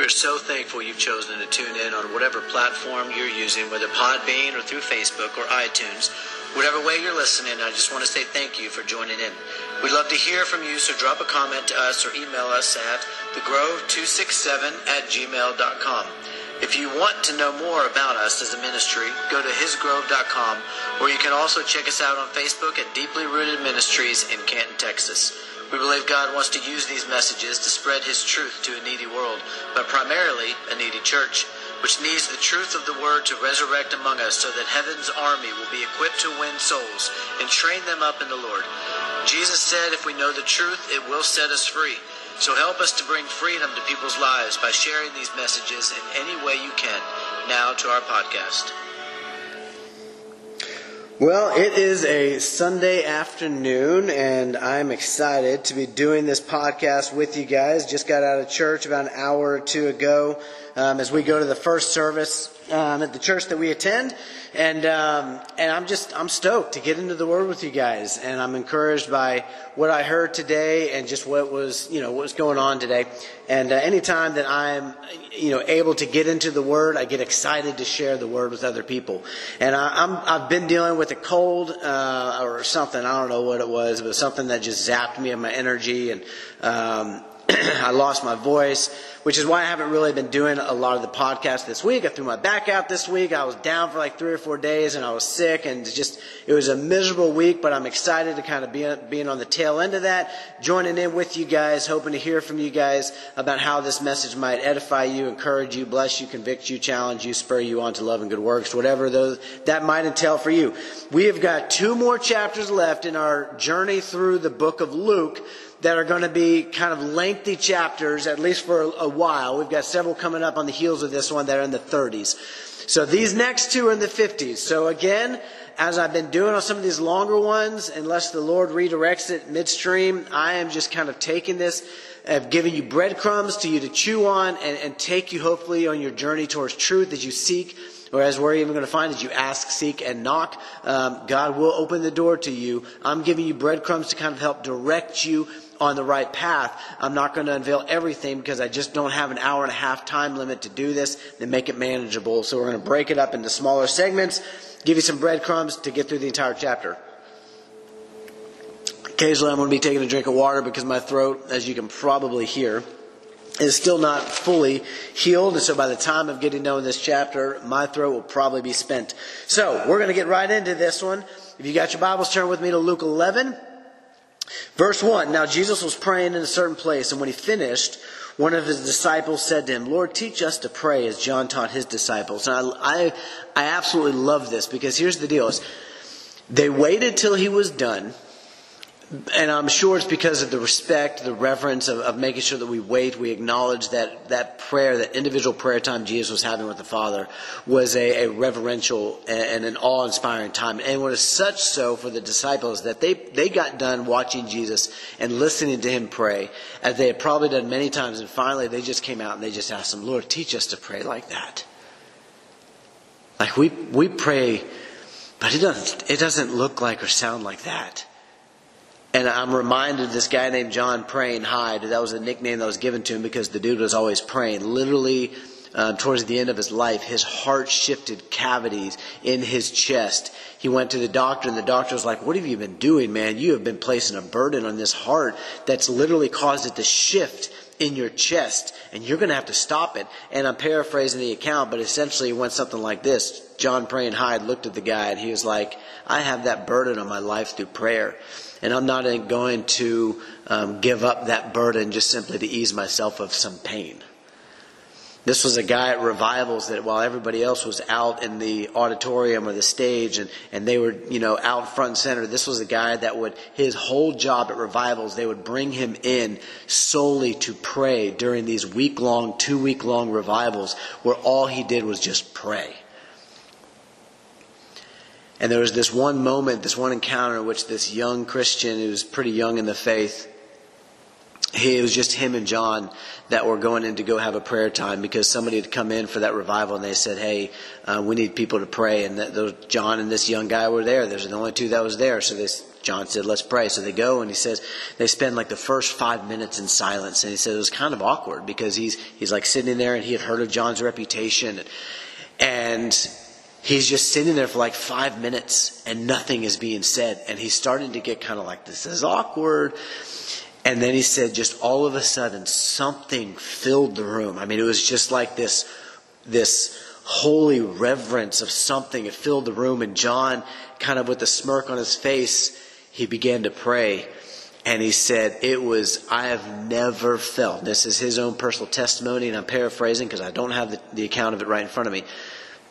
We're so thankful you've chosen to tune in on whatever platform you're using, whether Podbean or through Facebook or iTunes. Whatever way you're listening, I just want to say thank you for joining in. We'd love to hear from you, so drop a comment to us or email us at thegrove267 at gmail.com. If you want to know more about us as a ministry, go to hisgrove.com, or you can also check us out on Facebook at Deeply Rooted Ministries in Canton, Texas. We believe God wants to use these messages to spread His truth to a needy world, but primarily a needy church, which needs the truth of the Word to resurrect among us so that heaven's army will be equipped to win souls and train them up in the Lord. Jesus said, if we know the truth, it will set us free. So help us to bring freedom to people's lives by sharing these messages in any way you can. Now to our podcast. Well, it is a Sunday afternoon, and I'm excited to be doing this podcast with you guys. Just got out of church about an hour or two ago um, as we go to the first service um, at the church that we attend, and um, and I'm just I'm stoked to get into the Word with you guys, and I'm encouraged by what I heard today and just what was you know what was going on today. And uh, anytime that I'm you know able to get into the Word, I get excited to share the Word with other people. And I, I'm I've been dealing with a cold uh, or something. I don't know what it was. but something that just zapped me of my energy and. Um, I lost my voice, which is why I haven't really been doing a lot of the podcast this week. I threw my back out this week. I was down for like three or four days and I was sick and just, it was a miserable week, but I'm excited to kind of be being on the tail end of that, joining in with you guys, hoping to hear from you guys about how this message might edify you, encourage you, bless you, convict you, challenge you, spur you on to love and good works, whatever those, that might entail for you. We have got two more chapters left in our journey through the book of Luke that are going to be kind of lengthy chapters, at least for a, while. We've got several coming up on the heels of this one that are in the 30s. So these next two are in the 50s. So again, as I've been doing on some of these longer ones, unless the Lord redirects it midstream, I am just kind of taking this, I've given you breadcrumbs to you to chew on and, and take you hopefully on your journey towards truth as you seek or as we're even going to find as you ask, seek, and knock, um, God will open the door to you. I'm giving you breadcrumbs to kind of help direct you on the right path. I'm not going to unveil everything because I just don't have an hour and a half time limit to do this and make it manageable. So we're going to break it up into smaller segments, give you some breadcrumbs to get through the entire chapter. Occasionally I'm going to be taking a drink of water because my throat, as you can probably hear, is still not fully healed. And so by the time of getting done with this chapter, my throat will probably be spent. So we're going to get right into this one. If you got your Bibles, turn with me to Luke 11. Verse 1 Now Jesus was praying in a certain place, and when he finished, one of his disciples said to him, Lord, teach us to pray as John taught his disciples. And I, I, I absolutely love this because here's the deal is they waited till he was done and I'm sure it's because of the respect, the reverence of, of, making sure that we wait, we acknowledge that that prayer, that individual prayer time Jesus was having with the Father was a, a reverential and, an awe-inspiring time. And it was such so for the disciples that they, they got done watching Jesus and listening to him pray, as they had probably done many times. And finally, they just came out and they just asked him, Lord, teach us to pray like that. Like we, we pray, but it doesn't, it doesn't look like or sound like that. And I'm reminded of this guy named John Praying Hyde. That was a nickname that was given to him because the dude was always praying. Literally, uh, towards the end of his life, his heart shifted cavities in his chest. He went to the doctor, and the doctor was like, What have you been doing, man? You have been placing a burden on this heart that's literally caused it to shift in your chest, and you're going to have to stop it. And I'm paraphrasing the account, but essentially it went something like this John Praying Hyde looked at the guy, and he was like, I have that burden on my life through prayer. And I'm not going to um, give up that burden just simply to ease myself of some pain. This was a guy at revivals that while everybody else was out in the auditorium or the stage and, and they were, you know, out front and center, this was a guy that would, his whole job at revivals, they would bring him in solely to pray during these week long, two week long revivals where all he did was just pray. And there was this one moment, this one encounter in which this young Christian, who was pretty young in the faith, he, it was just him and John that were going in to go have a prayer time because somebody had come in for that revival and they said, "Hey, uh, we need people to pray." And that, those, John and this young guy were there. There's the only two that was there. So this John said, let's pray. So they go and he says, they spend like the first five minutes in silence. And he said it was kind of awkward because he's, he's like sitting there and he had heard of John's reputation. And he's just sitting there for like five minutes and nothing is being said. And he's starting to get kind of like, this is awkward. And then he said, just all of a sudden, something filled the room. I mean, it was just like this, this holy reverence of something. It filled the room. And John, kind of with a smirk on his face, he began to pray. And he said, It was, I have never felt, this is his own personal testimony, and I'm paraphrasing because I don't have the, the, account of it right in front of me.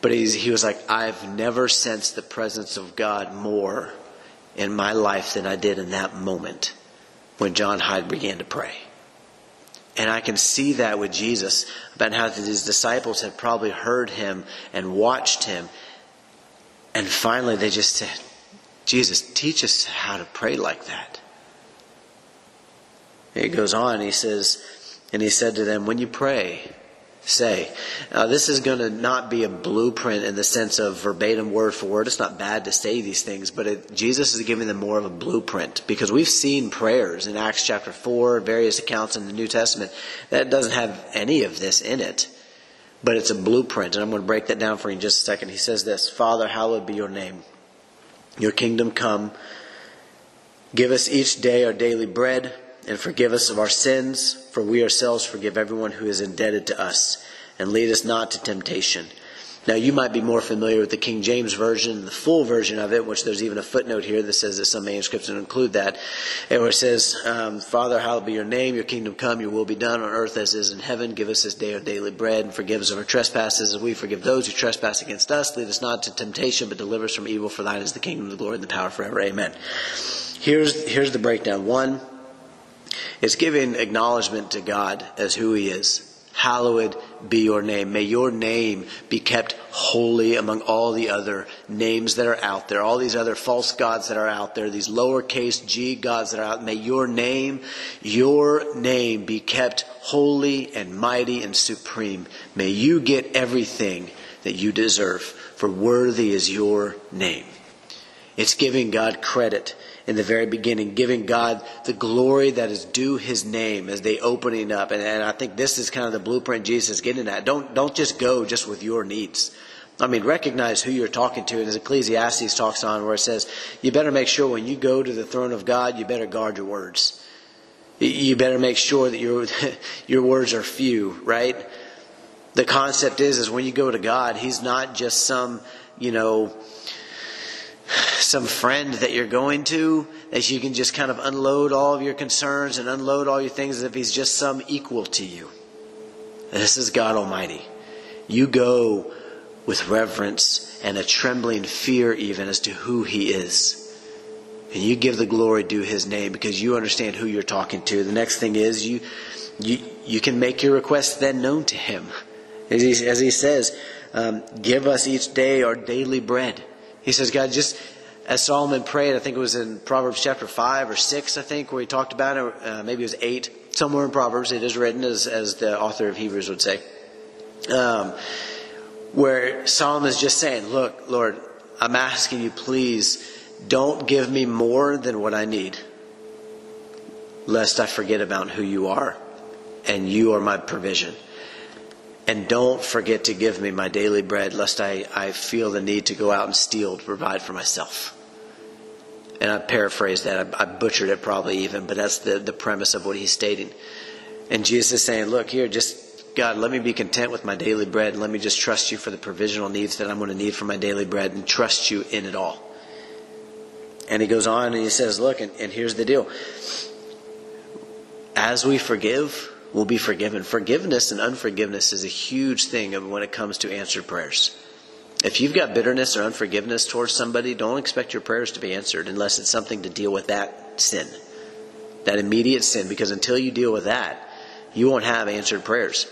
But he was like, I've never sensed the presence of God more in my life than I did in that moment when John Hyde began to pray. And I can see that with Jesus about how his disciples had probably heard him and watched him. And finally they just said, Jesus, teach us how to pray like that. He goes on, he says, and he said to them, when you pray, say. Now, this is going to not be a blueprint in the sense of verbatim word for word. It's not bad to say these things, but it, Jesus is giving them more of a blueprint because we've seen prayers in Acts chapter 4, various accounts in the New Testament that doesn't have any of this in it, but it's a blueprint. And I'm going to break that down for you in just a second. He says this Father, hallowed be your name. Your kingdom come. Give us each day our daily bread and forgive us of our sins, for we ourselves forgive everyone who is indebted to us. And lead us not to temptation. Now, you might be more familiar with the King James Version, the full version of it, which there's even a footnote here that says that some manuscripts don't include that, and where it says, um, Father, hallowed be your name, your kingdom come, your will be done on earth as is in heaven. Give us this day our daily bread, and forgive us of our trespasses as we forgive those who trespass against us. Lead us not to temptation, but deliver us from evil, for thine is the kingdom, the glory, and the power forever. Amen. Here's, here's the breakdown. One, it's giving acknowledgement to God as who He is. Hallowed be your name. May your name be kept holy among all the other names that are out there, all these other false gods that are out there, these lowercase g gods that are out. May your name, your name be kept holy and mighty and supreme. May you get everything that you deserve, for worthy is your name. It's giving God credit in the very beginning, giving God the glory that is due His name as they opening up. And, and I think this is kind of the blueprint Jesus is getting at. Don't don't just go just with your needs. I mean, recognize who you're talking to. And as Ecclesiastes talks on, where it says, you better make sure when you go to the throne of God, you better guard your words. You better make sure that your your words are few, right? The concept is, is when you go to God, He's not just some, you know, some friend that you're going to that you can just kind of unload all of your concerns and unload all your things as if he's just some equal to you. This is God Almighty. You go with reverence and a trembling fear even as to who he is. And you give the glory due his name because you understand who you're talking to. The next thing is you you you can make your request then known to him. As he, as he says, um, give us each day our daily bread. He says, God, just as Solomon prayed, I think it was in Proverbs chapter 5 or 6, I think, where he talked about it, uh, maybe it was 8, somewhere in Proverbs, it is written, as, as the author of Hebrews would say, um, where Solomon is just saying, Look, Lord, I'm asking you, please don't give me more than what I need, lest I forget about who you are, and you are my provision. And don't forget to give me my daily bread, lest I, I feel the need to go out and steal to provide for myself. And I paraphrased that. I, I butchered it probably even, but that's the, the premise of what he's stating. And Jesus is saying, look here, just God, let me be content with my daily bread. And let me just trust you for the provisional needs that I'm going to need for my daily bread and trust you in it all. And he goes on and he says, look, and, and here's the deal. As we forgive, we'll be forgiven. Forgiveness and unforgiveness is a huge thing when it comes to answered prayers. If you've got bitterness or unforgiveness towards somebody, don't expect your prayers to be answered unless it's something to deal with that sin, that immediate sin, because until you deal with that, you won't have answered prayers.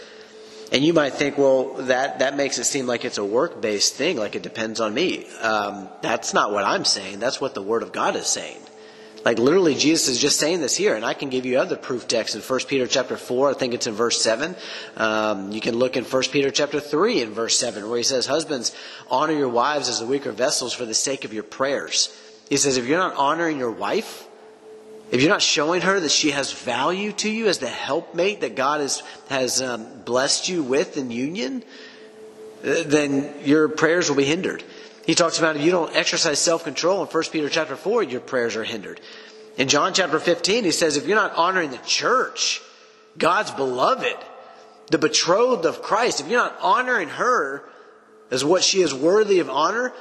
And you might think, well, that, that makes it seem like it's a work based thing, like it depends on me. Um, that's not what I'm saying. That's what the Word of God is saying. Like literally, Jesus is just saying this here, and I can give you other proof texts in 1 Peter chapter 4, I think it's in verse 7. Um, you can look in 1 Peter chapter 3 in verse 7, where he says, Husbands, honor your wives as the weaker vessels for the sake of your prayers. He says, if you're not honoring your wife, if you're not showing her that she has value to you as the helpmate that God has, has um, blessed you with in union, uh, then your prayers will be hindered. He talks about if you don't exercise self-control in 1 Peter chapter 4, your prayers are hindered. In John chapter 15, he says, if you're not honoring the church, God's beloved, the betrothed of Christ, if you're not honoring her as what she is worthy of honor,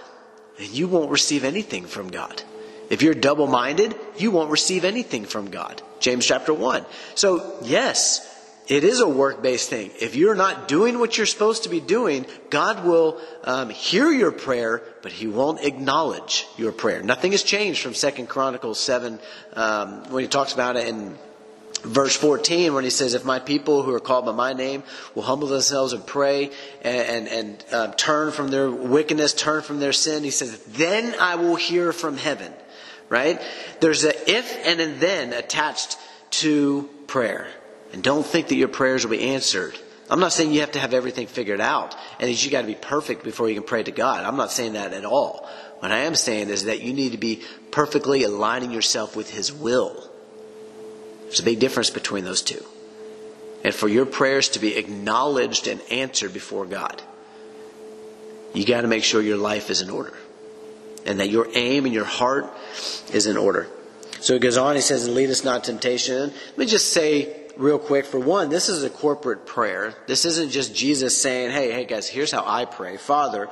then you won't receive anything from God. If you're double minded, you won't receive anything from God. James chapter 1. So, yes, it is a work based thing. If you're not doing what you're supposed to be doing, God will um, hear your prayer, but He won't acknowledge your prayer. Nothing has changed from Second Chronicles 7 um, when He talks about it in verse 14 when he says if my people who are called by my name will humble themselves and pray and, and, and uh, turn from their wickedness turn from their sin he says then i will hear from heaven right there's a if and a then attached to prayer and don't think that your prayers will be answered i'm not saying you have to have everything figured out and that you got to be perfect before you can pray to god i'm not saying that at all what i am saying is that you need to be perfectly aligning yourself with his will there's a big difference between those two. And for your prayers to be acknowledged and answered before God, you got to make sure your life is in order. And that your aim and your heart is in order. So he goes on, he says, and lead us not temptation. Let me just say real quick, for one, this is a corporate prayer. This isn't just Jesus saying, hey, hey guys, here's how I pray. Father,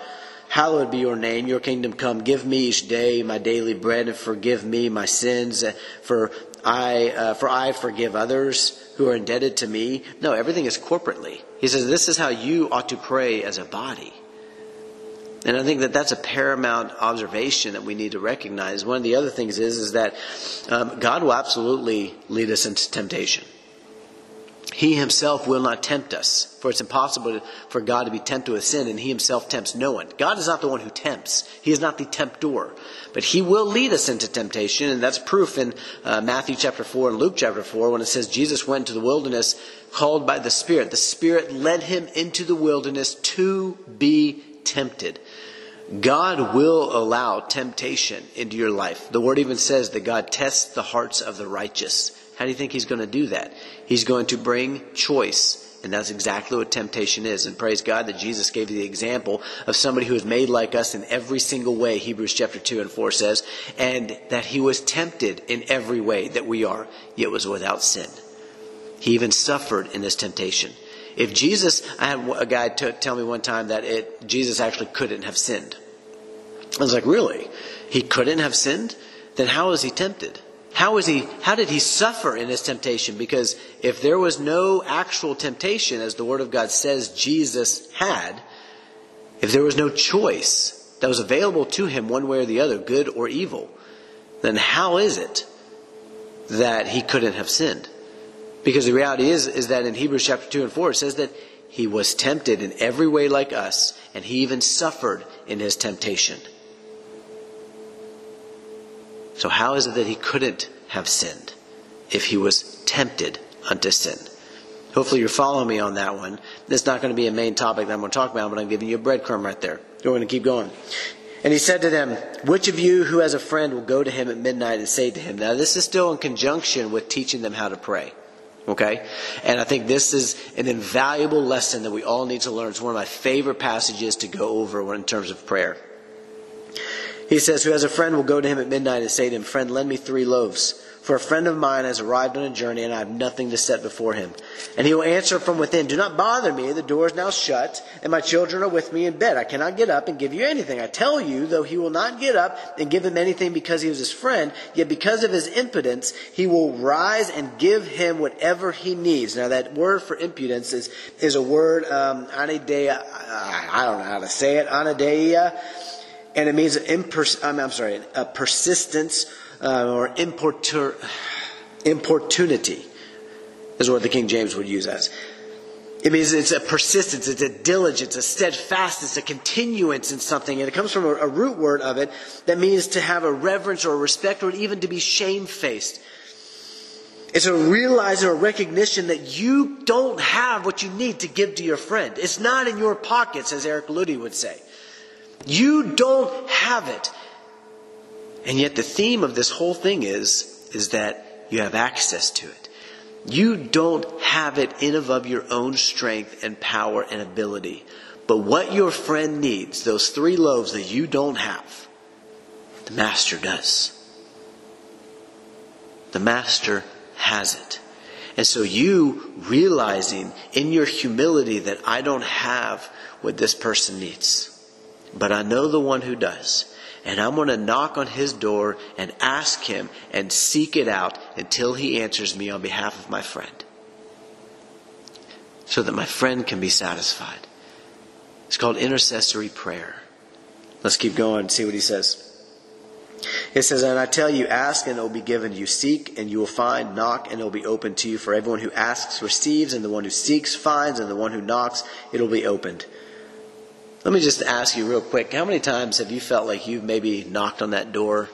hallowed be your name, your kingdom come. Give me each day my daily bread and forgive me my sins. For I, uh, for I forgive others who are indebted to me. No, everything is corporately. He says this is how you ought to pray as a body. And I think that that's a paramount observation that we need to recognize. One of the other things is, is that um, God will absolutely lead us into temptation. He himself will not tempt us, for it's impossible for God to be tempted with sin, and he himself tempts no one. God is not the one who tempts. He is not the tempter. But he will lead us into temptation, and that's proof in uh, Matthew chapter 4 and Luke chapter 4 when it says Jesus went to the wilderness called by the Spirit. The Spirit led him into the wilderness to be tempted. God will allow temptation into your life. The word even says that God tests the hearts of the righteous. How do you think he's going to do that? He's going to bring choice. And that's exactly what temptation is. And praise God that Jesus gave you the example of somebody who is made like us in every single way, Hebrews chapter 2 and 4 says, and that he was tempted in every way that we are, yet was without sin. He even suffered in this temptation. If Jesus, I had a guy t- tell me one time that it, Jesus actually couldn't have sinned. I was like, really? He couldn't have sinned? Then how was he tempted? How is he, how did he suffer in his temptation? Because if there was no actual temptation, as the Word of God says Jesus had, if there was no choice that was available to him one way or the other, good or evil, then how is it that he couldn't have sinned? Because the reality is, is that in Hebrews chapter 2 and 4, it says that he was tempted in every way like us, and he even suffered in his temptation. So how is it that he couldn't have sinned if he was tempted unto sin? Hopefully you're following me on that one. It's not going to be a main topic that I'm going to talk about, but I'm giving you a breadcrumb right there. We're going to keep going. And he said to them, Which of you who has a friend will go to him at midnight and say to him, Now this is still in conjunction with teaching them how to pray. Okay? And I think this is an invaluable lesson that we all need to learn. It's one of my favorite passages to go over in terms of prayer. He says, Who has a friend will go to him at midnight and say to him, Friend, lend me three loaves. For a friend of mine has arrived on a journey, and I have nothing to set before him. And he will answer from within, Do not bother me. The door is now shut, and my children are with me in bed. I cannot get up and give you anything. I tell you, though he will not get up and give him anything because he was his friend, yet because of his impudence, he will rise and give him whatever he needs. Now, that word for impudence is, is a word, um, anidea, I don't know how to say it, anadeia and it means I'm, I'm, sorry, a persistence uh, or importur- importunity is what the King James would use as. It means it's a persistence, it's a diligence, a steadfastness, a continuance in something. And it comes from a, a root word of it that means to have a reverence or a respect or even to be shamefaced. It's a realizing or recognition that you don't have what you need to give to your friend. It's not in your pockets, as Eric Ludy would say. You don't have it. And yet the theme of this whole thing is, is that you have access to it. You don't have it in of your own strength and power and ability. But what your friend needs, those three loaves that you don't have, the master does. The master has it. And so you realizing in your humility that I don't have what this person needs, but I know the one who does. And I'm going to knock on his door and ask him and seek it out until he answers me on behalf of my friend. So that my friend can be satisfied. It's called intercessory prayer. Let's keep going and see what he says. It says, And I tell you, ask and it will be given you. Seek and you will find. Knock and it will be opened to you. For everyone who asks receives, and the one who seeks finds, and the one who knocks it will be opened. Let me just ask you real quick how many times have you felt like you've maybe knocked on that door?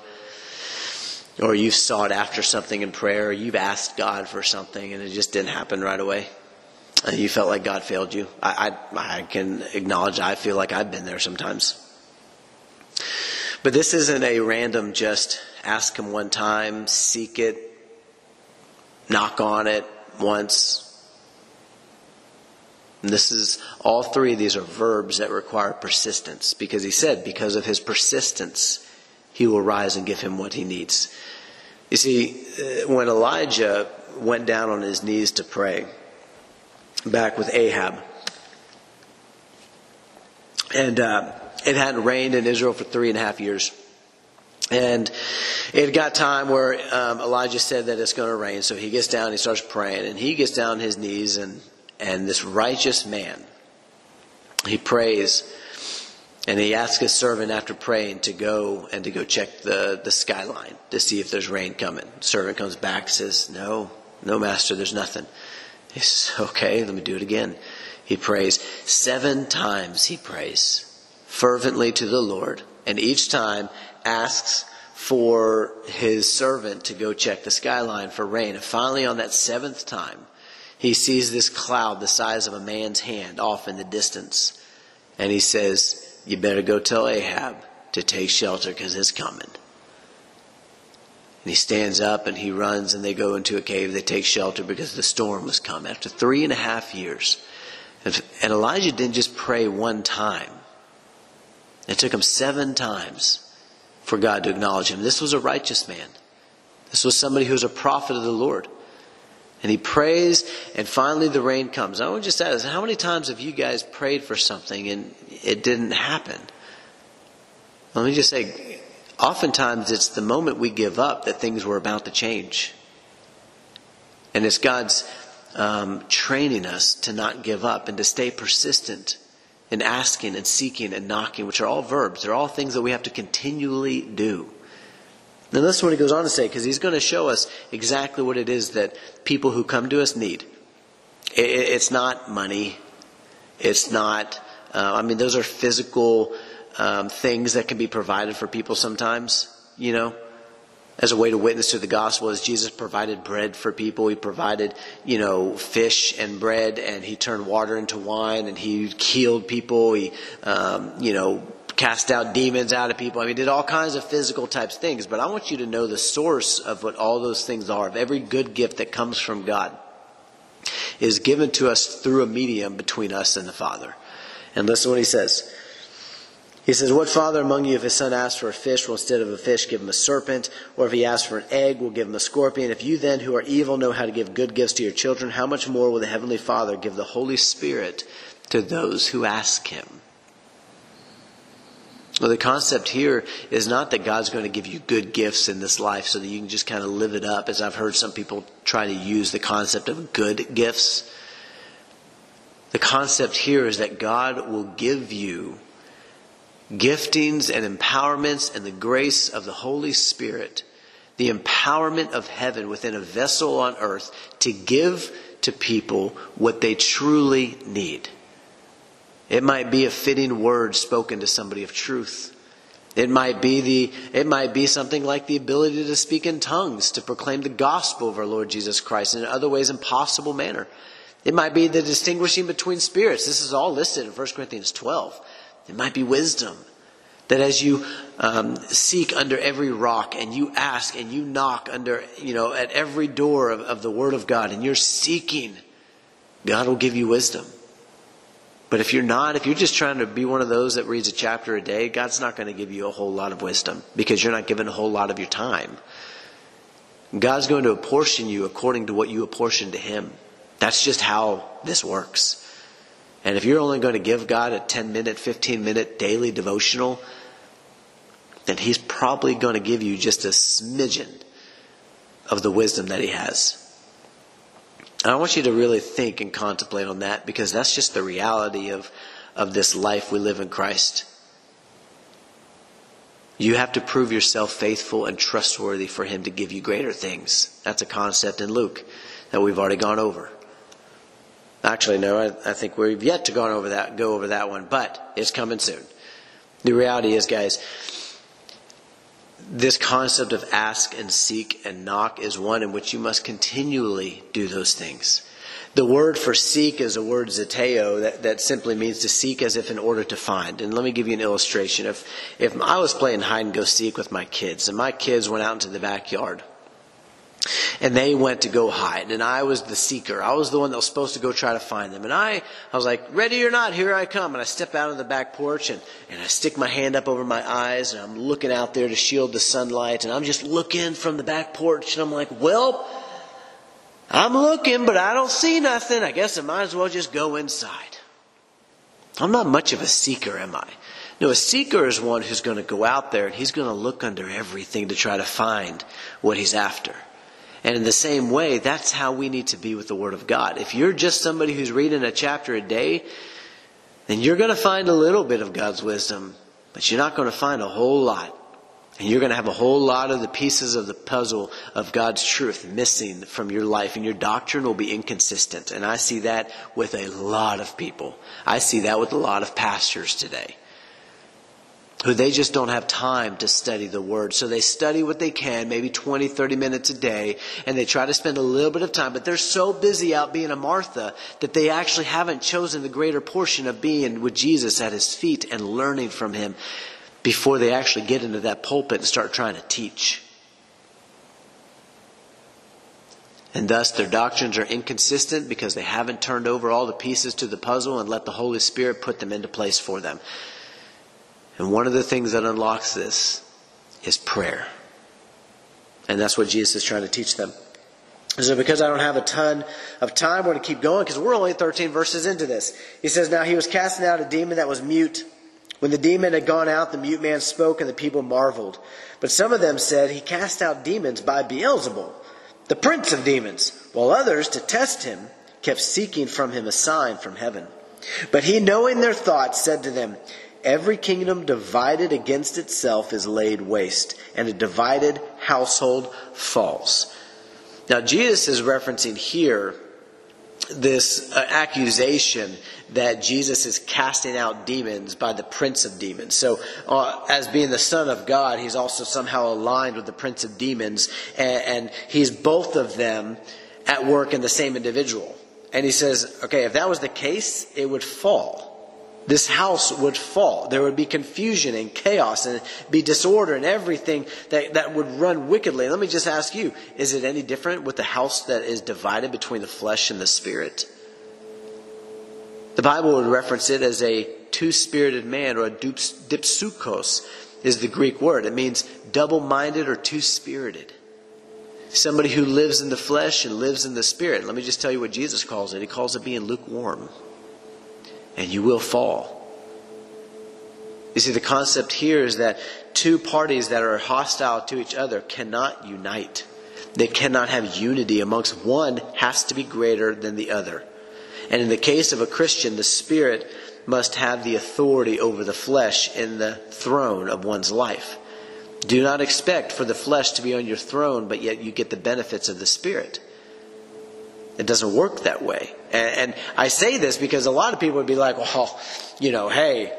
Or you've sought after something in prayer, or you've asked God for something and it just didn't happen right away? And you felt like God failed you. I, I, I can acknowledge I feel like I've been there sometimes. But this isn't a random just ask him one time, seek it, knock on it once. And this is all three of these are verbs that require persistence because he said, because of his persistence, he will rise and give him what he needs. You see, uh, when Elijah went down on his knees to pray, back with Ahab, and uh, it hadn't rained in Israel for three and a half years. And it got time where um, Elijah said that it's going to rain, so he gets down, he starts praying, and he gets down on his knees, and and this righteous man, he prays, and he asks his servant after praying to go and to go check the the skyline to see if there's rain coming. Servant comes back, says, "No, no, master, there's nothing." He says, "Okay, let me do it again." He prays seven times. He prays fervently to the Lord, and each time asks for his servant to go check the skyline for rain. And finally, on that seventh time, he sees this cloud the size of a man's hand off in the distance. And he says, You better go tell Ahab to take shelter because it's coming. And he stands up and he runs and they go into a cave. They take shelter because the storm was come after three and a half years. And Elijah didn't just pray one time. It took him seven times for God to acknowledge him. This was a righteous man. This was somebody who was a prophet of the Lord. And he prays, and finally the rain comes. I want to just ask, how many times have you guys prayed for something and it didn't happen? Let me just say, oftentimes it's the moment we give up that things were about to change. And it's God's um, training us to not give up and to stay persistent and asking and seeking and knocking, which are all verbs. They're all things that we have to continually do. Then listen what he goes on to say, because he's going to show us exactly what it is that people who come to us need. It's not money. It's not, uh, I mean, those are physical um, things that can be provided for people sometimes, you know as a way to witness to the gospel as Jesus provided bread for people. He provided, you know, fish and bread and he turned water into wine and he healed people. He, um, you know, cast out demons out of people. I mean, did all kinds of physical types things. But I want you to know the source of what all those things are, of every good gift that comes from God is given to us through a medium between us and the Father. And listen to what he says. He says, What father among you, if his son asks for a fish, will instead of a fish give him a serpent? Or if he asks for an egg, will give him a scorpion? If you then, who are evil, know how to give good gifts to your children, how much more will the Heavenly Father give the Holy Spirit to those who ask him? Well, the concept here is not that God's going to give you good gifts in this life so that you can just kind of live it up, as I've heard some people try to use the concept of good gifts. The concept here is that God will give you giftings and empowerments and the grace of the Holy Spirit, the empowerment of heaven within a vessel on earth to give to people what they truly need. It might be a fitting word spoken to somebody of truth. It might be the it might be something like the ability to speak in tongues to proclaim the gospel of our Lord Jesus Christ in other ways impossible manner. It might be the distinguishing between spirits. This is all listed in 1 Corinthians 12. It might be wisdom. That as you um, seek under every rock and you ask and you knock under, you know, at every door of, of the Word of God and you're seeking, God will give you wisdom. But if you're not, if you're just trying to be one of those that reads a chapter a day, God's not going to give you a whole lot of wisdom because you're not given a whole lot of your time. God's going to apportion you according to what you apportion to Him. That's just how this works. And if you're only going to give God a 10 minute, 15 minute daily devotional, then He's probably going to give you just a smidgen of the wisdom that He has. I want you to really think and contemplate on that because that's just the reality of, of this life we live in Christ. You have to prove yourself faithful and trustworthy for Him to give you greater things. That's a concept in Luke that we've already gone over. Actually, no, I, I think we've yet to go over that, go over that one, but it's coming soon. The reality is, guys, this concept of ask and seek and knock is one in which you must continually do those things. The word for seek is a word zeteo that, that simply means to seek as if in order to find. And let me give you an illustration. If, if I was playing hide and go seek with my kids and my kids went out into the backyard and they went to go hide and I was the seeker. I was the one that was supposed to go try to find them. And I, I was like, ready or not, here I come. And I step out on the back porch and, and I stick my hand up over my eyes and I'm looking out there to shield the sunlight and I'm just looking from the back porch and I'm like, well, I'm looking, but I don't see nothing. I guess I might as well just go inside. I'm not much of a seeker, am I? No, a seeker is one who's going to go out there and he's going to look under everything to try to find what he's after. And in the same way, that's how we need to be with the Word of God. If you're just somebody who's reading a chapter a day, then you're going to find a little bit of God's wisdom, but you're not going to find a whole lot. And you're going to have a whole lot of the pieces of the puzzle of God's truth missing from your life, and your doctrine will be inconsistent. And I see that with a lot of people. I see that with a lot of pastors today who they just don't have time to study the word. So they study what they can, maybe 20, 30 minutes a day, and they try to spend a little bit of time, but they're so busy out being a Martha that they actually haven't chosen the greater portion of being with Jesus at his feet and learning from him before they actually get into that pulpit and start trying to teach. And thus their doctrines are inconsistent because they haven't turned over all the pieces to the puzzle and let the Holy Spirit put them into place for them. And one of the things that unlocks this is prayer. And that's what Jesus is trying to teach them. So because I don't have a ton of time, we're going to keep going because we're only 13 verses into this. He says, Now he was casting out a demon that was mute. When the demon had gone out, the mute man spoke and the people marveled. But some of them said, He cast out demons by Beelzebul, the prince of demons, while others, to test him, kept seeking from him a sign from heaven. But he, knowing their thoughts, said to them, Every kingdom divided against itself is laid waste, and a divided household falls. Now, Jesus is referencing here this uh, accusation that Jesus is casting out demons by the prince of demons. So, uh, as being the son of God, he's also somehow aligned with the prince of demons, and, and he's both of them at work in the same individual. And he says, okay, if that was the case, it would fall this house would fall. There would be confusion and chaos and be disorder and everything that, that would run wickedly. Let me just ask you, is it any different with the house that is divided between the flesh and the spirit? The Bible would reference it as a two-spirited man or a dipsukos is the Greek word. It means double-minded or two-spirited. Somebody who lives in the flesh and lives in the spirit. Let me just tell you what Jesus calls it. He calls it being lukewarm and you will fall. You see, the concept here is that two parties that are hostile to each other cannot unite. They cannot have unity amongst one has to be greater than the other. And in the case of a Christian, the Spirit must have the authority over the flesh in the throne of one's life. Do not expect for the flesh to be on your throne, but yet you get the benefits of the Spirit. It doesn't work that way. And, and I say this because a lot of people would be like, well, you know, hey,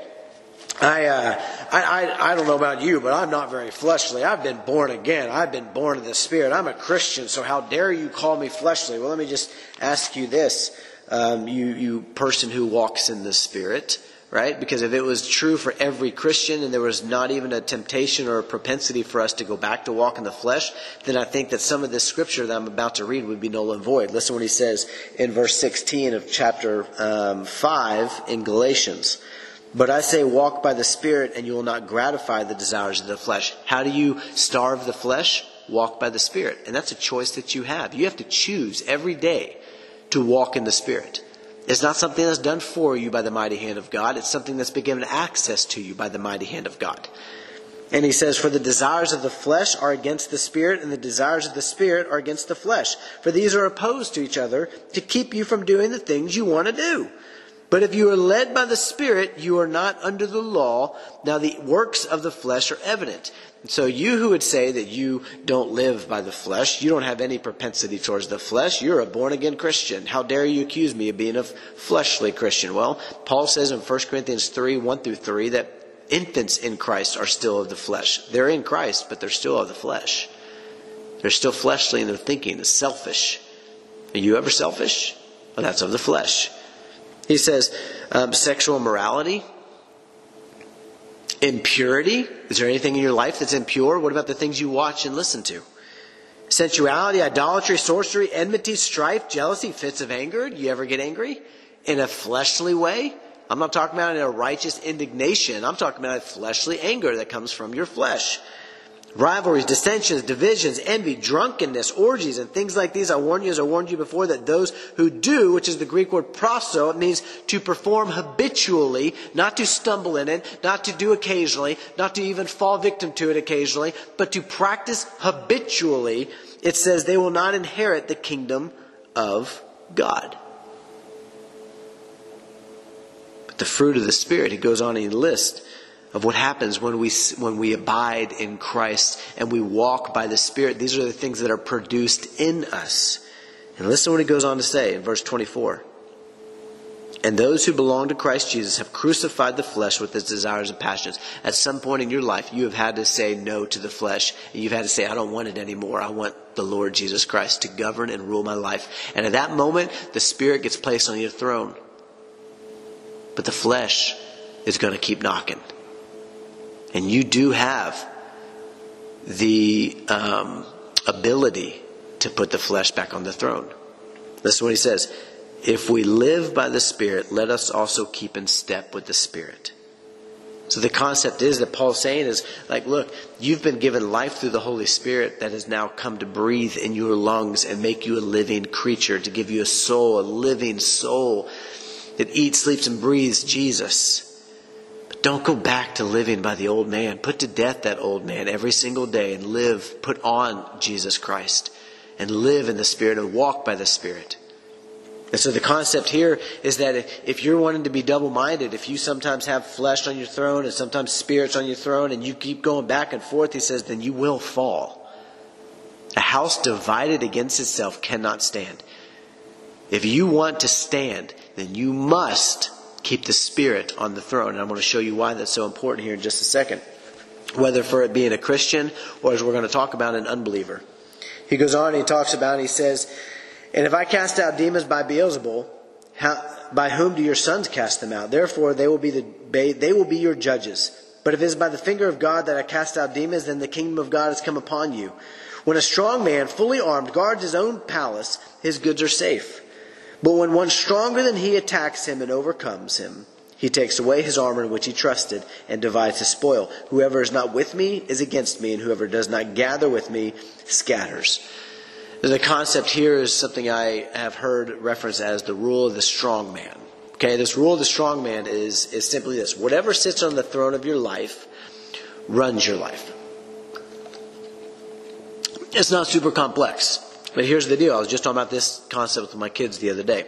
I, uh, I, I, I don't know about you, but I'm not very fleshly. I've been born again. I've been born of the Spirit. I'm a Christian, so how dare you call me fleshly? Well, let me just ask you this. Um, you, you person who walks in the Spirit, right? Because if it was true for every Christian and there was not even a temptation or a propensity for us to go back to walk in the flesh, then I think that some of this scripture that I'm about to read would be null and void. Listen what he says in verse 16 of chapter um, 5 in Galatians. But I say, walk by the Spirit, and you will not gratify the desires of the flesh. How do you starve the flesh? Walk by the Spirit. And that's a choice that you have. You have to choose every day to walk in the Spirit. It's not something that's done for you by the mighty hand of God. It's something that's been given access to you by the mighty hand of God. And he says, For the desires of the flesh are against the Spirit, and the desires of the Spirit are against the flesh. For these are opposed to each other to keep you from doing the things you want to do. But if you are led by the Spirit, you are not under the law. Now the works of the flesh are evident. So you who would say that you don't live by the flesh, you don't have any propensity towards the flesh, you're a born again Christian. How dare you accuse me of being a fleshly Christian? Well, Paul says in 1 Corinthians 3, 1 through 3 that infants in Christ are still of the flesh. They're in Christ, but they're still of the flesh. They're still fleshly in their thinking, they're selfish. Are you ever selfish? Well, that's of the flesh. He says um, sexual morality, impurity. Is there anything in your life that's impure? What about the things you watch and listen to? Sensuality, idolatry, sorcery, enmity, strife, jealousy, fits of anger. Do you ever get angry in a fleshly way? I'm not talking about in a righteous indignation. I'm talking about a fleshly anger that comes from your flesh rivalries, dissensions, divisions, envy, drunkenness, orgies, and things like these. I warn you, as I warned you before, that those who do, which is the Greek word proso, it means to perform habitually, not to stumble in it, not to do occasionally, not to even fall victim to it occasionally, but to practice habitually. It says they will not inherit the kingdom of God. But the fruit of the Spirit, he goes on he lists of what happens when we, when we abide in Christ and we walk by the Spirit. These are the things that are produced in us. And listen to what he goes on to say in verse 24. And those who belong to Christ Jesus have crucified the flesh with its desires and passions. At some point in your life, you have had to say no to the flesh. You've had to say, I don't want it anymore. I want the Lord Jesus Christ to govern and rule my life. And at that moment, the Spirit gets placed on your throne. But the flesh is going to keep knocking. And you do have the um, ability to put the flesh back on the throne. Listen to what he says. If we live by the Spirit, let us also keep in step with the Spirit. So the concept is that Paul's saying is like, look, you've been given life through the Holy Spirit that has now come to breathe in your lungs and make you a living creature, to give you a soul, a living soul that eats, sleeps, and breathes Jesus. Don't go back to living by the old man. Put to death that old man every single day and live, put on Jesus Christ and live in the Spirit and walk by the Spirit. And so the concept here is that if you're wanting to be double minded, if you sometimes have flesh on your throne and sometimes spirits on your throne and you keep going back and forth, he says, then you will fall. A house divided against itself cannot stand. If you want to stand, then you must keep the Spirit on the throne. And I'm going to show you why that's so important here in just a second. Whether for it being a Christian or as we're going to talk about an unbeliever. He goes on and he talks about, he says, And if I cast out demons by Beelzebul, how, by whom do your sons cast them out? Therefore they will be the, they will be your judges. But if it is by the finger of God that I cast out demons, then the kingdom of God has come upon you. When a strong man, fully armed, guards his own palace, his goods are safe. But when one stronger than he attacks him and overcomes him, he takes away his armor in which he trusted and divides his spoil. Whoever is not with me is against me, and whoever does not gather with me scatters. The concept here is something I have heard referenced as the rule of the strong man. Okay, this rule of the strong man is, is simply this whatever sits on the throne of your life runs your life. It's not super complex. But here's the deal. I was just talking about this concept with my kids the other day.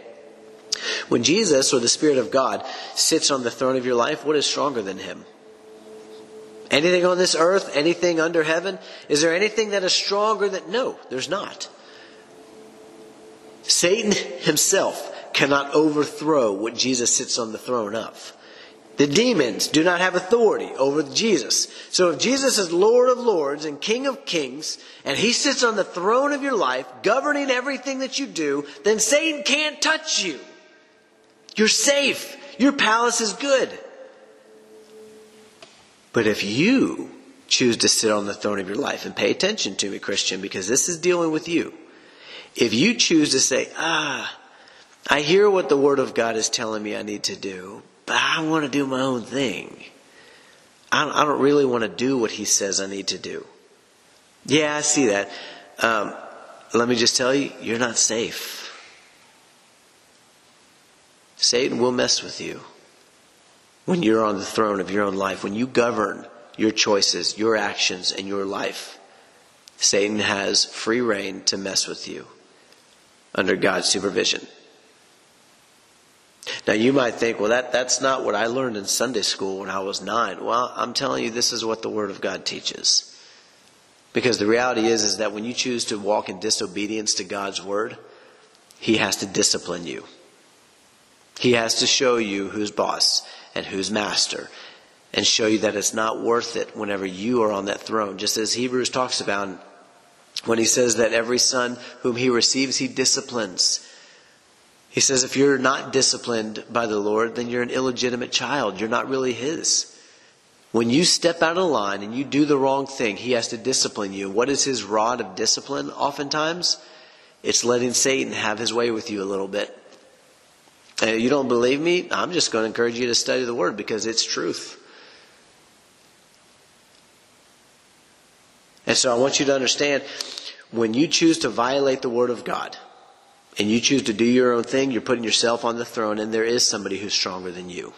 When Jesus or the Spirit of God sits on the throne of your life, what is stronger than Him? Anything on this earth, anything under heaven? Is there anything that is stronger than? No, there's not. Satan himself cannot overthrow what Jesus sits on the throne of. The demons do not have authority over Jesus. So if Jesus is Lord of Lords and King of Kings, and He sits on the throne of your life, governing everything that you do, then Satan can't touch you. You're safe. Your palace is good. But if you choose to sit on the throne of your life, and pay attention to me, Christian, because this is dealing with you. If you choose to say, ah, I hear what the Word of God is telling me I need to do, but I want to do my own thing. I don't really want to do what He says I need to do. Yeah, I see that. Um, let me just tell you, you're not safe. Satan will mess with you when you're on the throne of your own life, when you govern your choices, your actions, and your life. Satan has free rein to mess with you under God's supervision. Now you might think, well, that, that's not what I learned in Sunday school when I was nine. Well, I'm telling you, this is what the Word of God teaches. Because the reality is, is that when you choose to walk in disobedience to God's Word, He has to discipline you. He has to show you who's boss and who's master and show you that it's not worth it whenever you are on that throne. Just as Hebrews talks about when he says that every son whom he receives, he disciplines. He says if you're not disciplined by the Lord, then you're an illegitimate child. You're not really his. When you step out of line and you do the wrong thing, he has to discipline you. What is his rod of discipline oftentimes? It's letting Satan have his way with you a little bit. And you don't believe me? I'm just going to encourage you to study the word because it's truth. And so I want you to understand when you choose to violate the Word of God and you choose to do your own thing, you're putting yourself on the throne, and there is somebody who's stronger than you.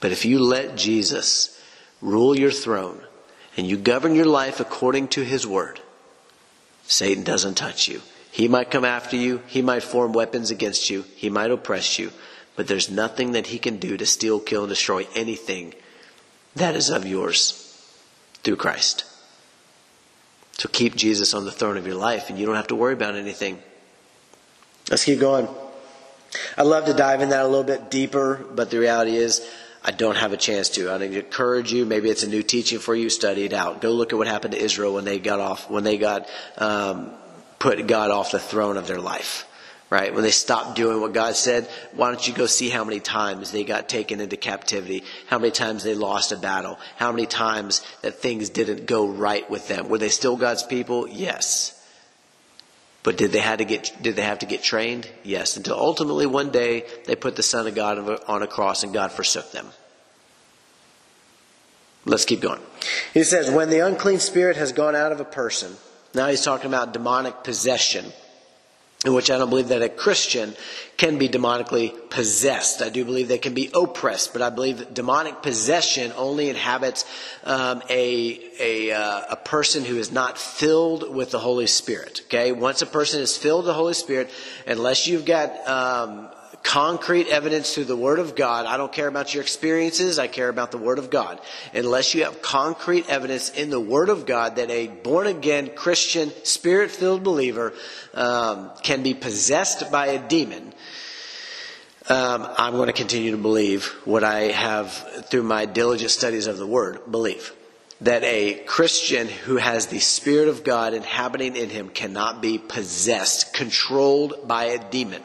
But if you let Jesus rule your throne and you govern your life according to His Word, Satan doesn't touch you. He might come after you, he might form weapons against you, he might oppress you, but there's nothing that he can do to steal, kill, and destroy anything that is of yours through Christ. So keep Jesus on the throne of your life and you don't have to worry about anything. Let's keep going. I'd love to dive in that a little bit deeper, but the reality is I don't have a chance to. I'd encourage you. Maybe it's a new teaching for you. Study it out. Go look at what happened to Israel when they got off, when they got um, put God off the throne of their life right? When they stopped doing what God said, why don't you go see how many times they got taken into captivity? How many times they lost a battle? How many times that things didn't go right with them? Were they still God's people? Yes. But did they have to get, did they have to get trained? Yes. Until ultimately one day they put the Son of God on a cross and God forsook them. Let's keep going. He says, when the unclean spirit has gone out of a person, now he's talking about demonic possession in which I don't believe that a Christian can be demonically possessed. I do believe they can be oppressed, but I believe that demonic possession only inhabits um, a a, uh, a person who is not filled with the Holy Spirit. Okay, once a person is filled with the Holy Spirit, unless you've got um, concrete evidence through the Word of God. I don't care about your experiences. I care about the Word of God. Unless you have concrete evidence in the Word of God that a born again Christian, spirit filled believer um, can be possessed by a demon, um, I'm going to continue to believe what I have through my diligent studies of the Word believe. That a Christian who has the Spirit of God inhabiting in him cannot be possessed, controlled by a demon.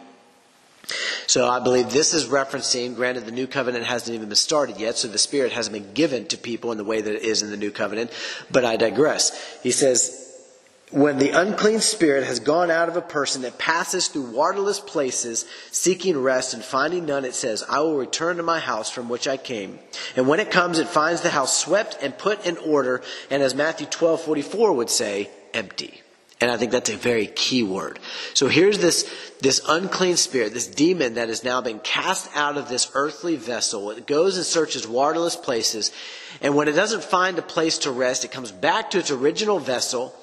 So I believe this is referencing, granted the new covenant hasn't even been started yet, so the Spirit hasn't been given to people in the way that it is in the new covenant, but I digress. He says, when the unclean spirit has gone out of a person that passes through waterless places, seeking rest and finding none, it says, I will return to my house from which I came. And when it comes, it finds the house swept and put in order, and as Matthew 12, 44 would say, empty. And I think that's a very key word. So here's this, this unclean spirit, this demon that has now been cast out of this earthly vessel. It goes and searches waterless places. And when it doesn't find a place to rest, it comes back to its original vessel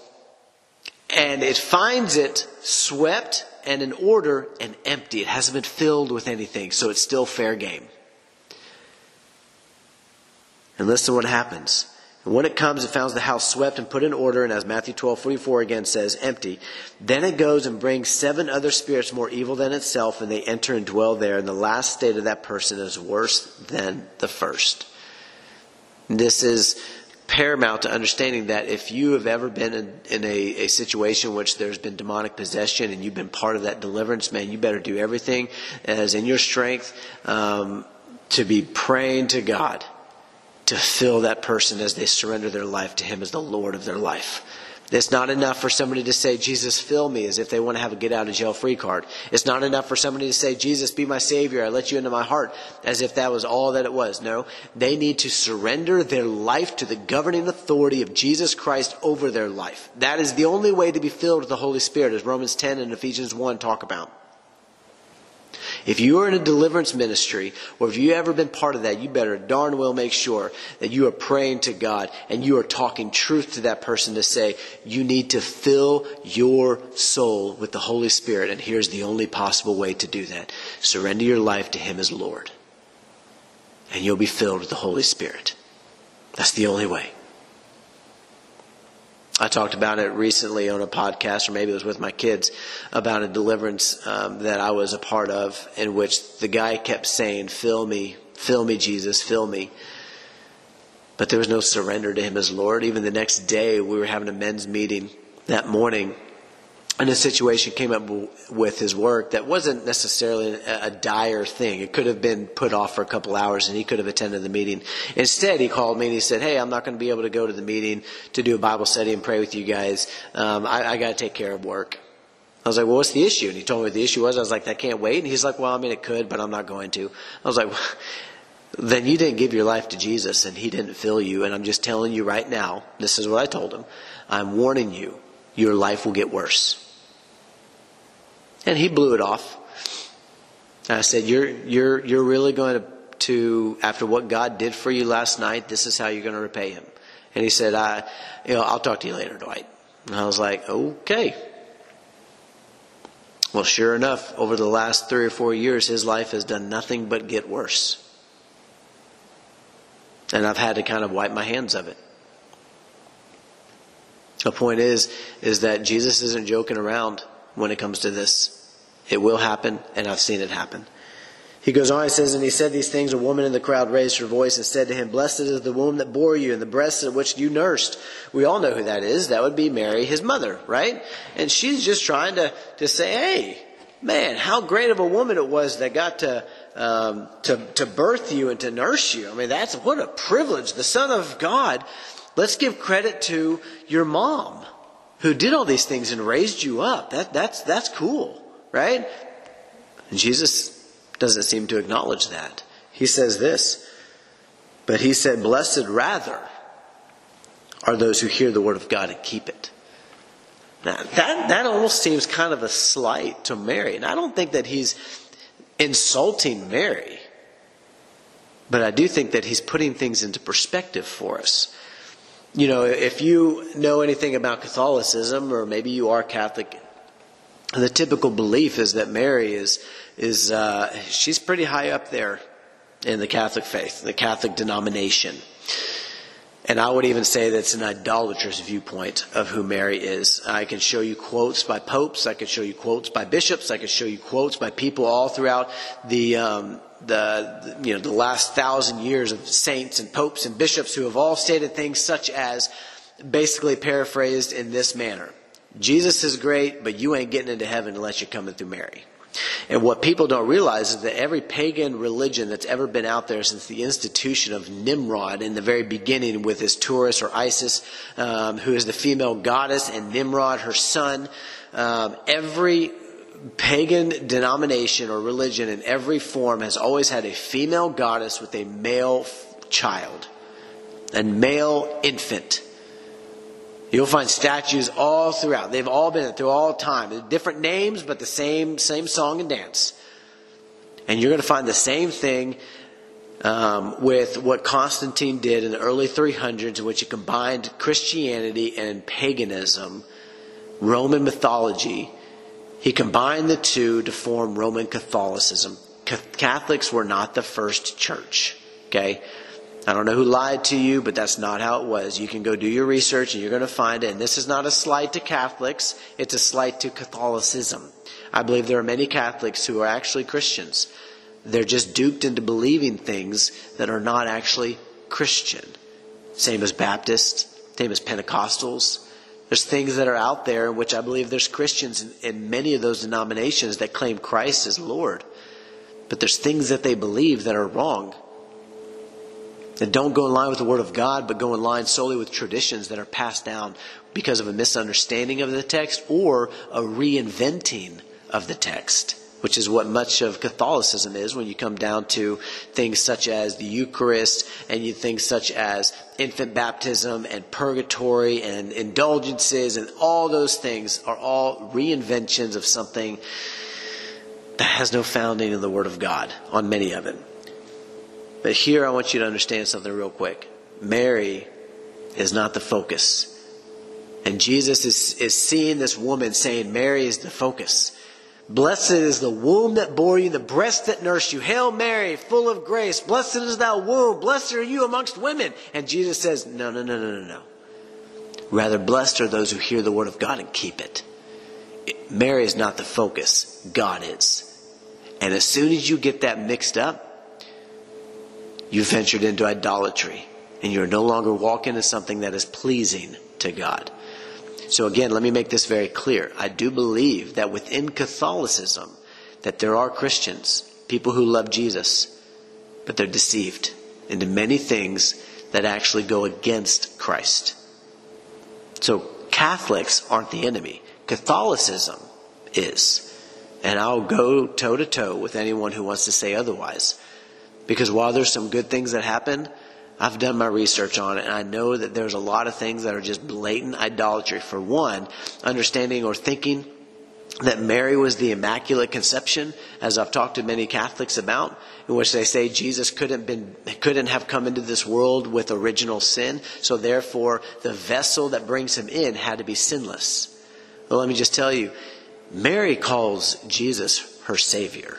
and it finds it swept and in order and empty. It hasn't been filled with anything, so it's still fair game. And listen to what happens. And when it comes, it finds the house swept and put in order, and as Matthew 12, 44 again says, empty. Then it goes and brings seven other spirits more evil than itself, and they enter and dwell there. And the last state of that person is worse than the first. This is paramount to understanding that if you have ever been in, in a, a, situation in which there's been demonic possession and you've been part of that deliverance, man, you better do everything as in your strength um, to be praying to God to fill that person as they surrender their life to Him as the Lord of their life. It's not enough for somebody to say, Jesus, fill me, as if they want to have a get out of jail free card. It's not enough for somebody to say, Jesus, be my Savior, I let you into my heart, as if that was all that it was. No, they need to surrender their life to the governing authority of Jesus Christ over their life. That is the only way to be filled with the Holy Spirit, as Romans 10 and Ephesians 1 talk about. If you are in a deliverance ministry, or if you ever been part of that, you better darn well make sure that you are praying to God and you are talking truth to that person to say, you need to fill your soul with the Holy Spirit. And here's the only possible way to do that. Surrender your life to Him as Lord. And you'll be filled with the Holy Spirit. That's the only way. I talked about it recently on a podcast, or maybe it was with my kids, about a deliverance um, that I was a part of, in which the guy kept saying, Fill me, fill me, Jesus, fill me. But there was no surrender to him as Lord. Even the next day, we were having a men's meeting that morning, and a situation came up with his work that wasn't necessarily a, dire thing. It could have been put off for a couple hours and he could have attended the meeting. Instead, he called me and he said, Hey, I'm not going to be able to go to the meeting to do a Bible study and pray with you guys. Um, I, I got to take care of work. I was like, well, what's the issue? And he told me what the issue was. I was like, that can't wait. And he's like, well, I mean, it could, but I'm not going to. I was like, well, then you didn't give your life to Jesus and he didn't fill you. And I'm just telling you right now, this is what I told him. I'm warning you, your life will get worse. And he blew it off. I said, "You're you're you're really going to, to after what God did for you last night. This is how you're going to repay Him." And he said, "I, you know, I'll talk to you later, Dwight." And I was like, "Okay." Well, sure enough, over the last three or four years, his life has done nothing but get worse. And I've had to kind of wipe my hands of it. The point is, is that Jesus isn't joking around when it comes to this. It will happen, and I've seen it happen. He goes on, he says, And he said these things. A woman in the crowd raised her voice and said to him, Blessed is the womb that bore you and the breasts at which you nursed. We all know who that is. That would be Mary, his mother, right? And she's just trying to, to say, Hey, man, how great of a woman it was that got to, um, to, to birth you and to nurse you. I mean, that's what a privilege. The Son of God. Let's give credit to your mom who did all these things and raised you up. That, that's, that's cool right? And Jesus doesn't seem to acknowledge that. He says this, but he said, Blessed rather are those who hear the word of God and keep it. Now, that, that almost seems kind of a slight to Mary. And I don't think that he's insulting Mary. But I do think that he's putting things into perspective for us. You know, if you know anything about Catholicism, or maybe you are Catholic the typical belief is that Mary is is uh, she's pretty high up there in the Catholic faith, the Catholic denomination. And I would even say that's an idolatrous viewpoint of who Mary is. I can show you quotes by popes. I can show you quotes by bishops. I can show you quotes by people all throughout the, um, the, you know, the last thousand years of saints and popes and bishops who have all stated things such as, basically paraphrased in this manner. Jesus is great, but you ain't getting into heaven unless you're coming through Mary. And what people don't realize is that every pagan religion that's ever been out there since the institution of Nimrod in the very beginning with his Taurus or Isis, um, who is the female goddess, and Nimrod, her son, um, every pagan denomination or religion in every form has always had a female goddess with a male child, a male infant. You'll find statues all throughout. They've all been through all time. Different names, but the same same song and dance. And you're going to find the same thing um, with what Constantine did in the early 300s, in which he combined Christianity and paganism, Roman mythology. He combined the two to form Roman Catholicism. Catholics were not the first church. Okay? I don't know who lied to you, but that's not how it was. You can go do your research and you're going to find it. And this is not a slight to Catholics, it's a slight to Catholicism. I believe there are many Catholics who are actually Christians. They're just duped into believing things that are not actually Christian. Same as Baptists, same as Pentecostals. There's things that are out there in which I believe there's Christians in, in many of those denominations that claim Christ as Lord. but there's things that they believe that are wrong. That don't go in line with the Word of God, but go in line solely with traditions that are passed down because of a misunderstanding of the text or a reinventing of the text, which is what much of Catholicism is when you come down to things such as the Eucharist and you things such as infant baptism and purgatory and indulgences and all those things are all reinventions of something that has no founding in the Word of God on many of it. But here I want you to understand something real quick. Mary is not the focus. And Jesus is, is seeing this woman saying, Mary is the focus. Blessed is the womb that bore you, the breast that nursed you. Hail Mary, full of grace. Blessed is thou womb. Blessed are you amongst women. And Jesus says, No, no, no, no, no, no. Rather, blessed are those who hear the word of God and keep it. Mary is not the focus. God is. And as soon as you get that mixed up, you ventured into idolatry and you're no longer walking in something that is pleasing to God. So again, let me make this very clear. I do believe that within Catholicism, that there are Christians, people who love Jesus, but they're deceived into many things that actually go against Christ. So Catholics aren't the enemy. Catholicism is. And I'll go toe to toe with anyone who wants to say otherwise. Because while there's some good things that happen, I've done my research on it and I know that there's a lot of things that are just blatant idolatry. For one, understanding or thinking that Mary was the Immaculate Conception, as I've talked to many Catholics about, in which they say Jesus couldn't been couldn't have come into this world with original sin, so therefore the vessel that brings him in had to be sinless. Well, let me just tell you, Mary calls Jesus her Savior.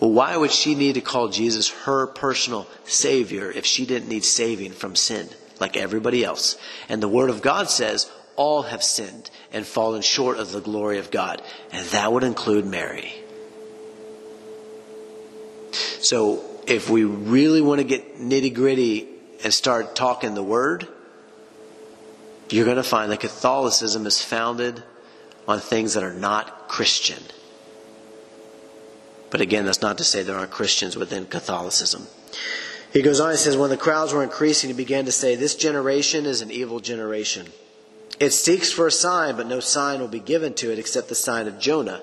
Well, why would she need to call Jesus her personal Savior if she didn't need saving from sin like everybody else? And the Word of God says, all have sinned and fallen short of the glory of God. And that would include Mary. So, if we really want to get nitty gritty and start talking the Word, you're going to find that Catholicism is founded on things that are not Christian. But again, that's not to say there aren't Christians within Catholicism. He goes on, he says, When the crowds were increasing, he began to say, This generation is an evil generation. It seeks for a sign, but no sign will be given to it except the sign of Jonah.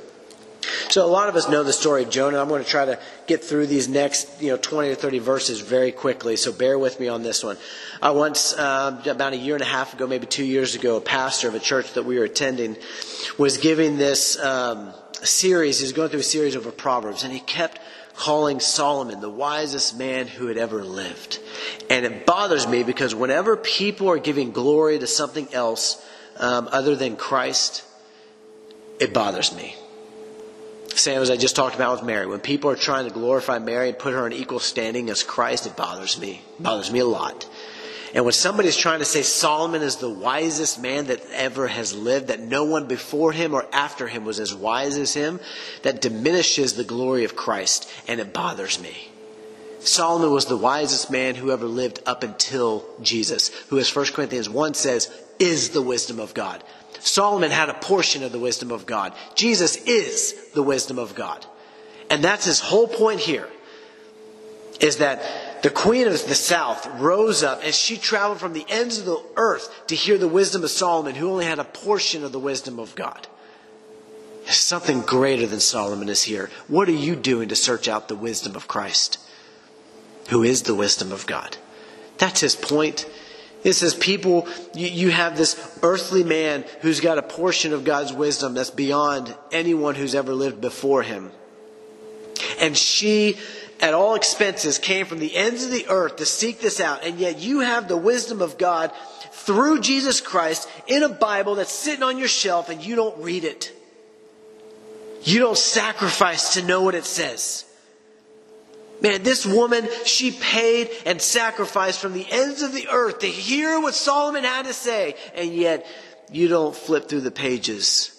So a lot of us know the story of Jonah. I'm going to try to get through these next, you know, 20 or 30 verses very quickly. So bear with me on this one. I once, uh, about a year and a half ago, maybe two years ago, a pastor of a church that we were attending was giving this um, series. He was going through a series over Proverbs, and he kept calling Solomon the wisest man who had ever lived. And it bothers me because whenever people are giving glory to something else um, other than Christ, it bothers me same as I just talked about with Mary. When people are trying to glorify Mary and put her in equal standing as Christ, it bothers me. It bothers me a lot. And when somebody's trying to say Solomon is the wisest man that ever has lived, that no one before him or after him was as wise as him, that diminishes the glory of Christ, and it bothers me. Solomon was the wisest man who ever lived up until Jesus, who, as 1 Corinthians 1 says, is the wisdom of God. Solomon had a portion of the wisdom of God. Jesus is the wisdom of God. And that's his whole point here is that the queen of the south rose up and she traveled from the ends of the earth to hear the wisdom of Solomon, who only had a portion of the wisdom of God. Something greater than Solomon is here. What are you doing to search out the wisdom of Christ, who is the wisdom of God? That's his point. It says, people, you, have this earthly man who's got a portion of God's wisdom that's beyond anyone who's ever lived before him. And she, at all expenses, came from the ends of the earth to seek this out. And yet you have the wisdom of God through Jesus Christ in a Bible that's sitting on your shelf and you don't read it. You don't sacrifice to know what it says. Man, this woman, she paid and sacrificed from the ends of the earth to hear what Solomon had to say. And yet, you don't flip through the pages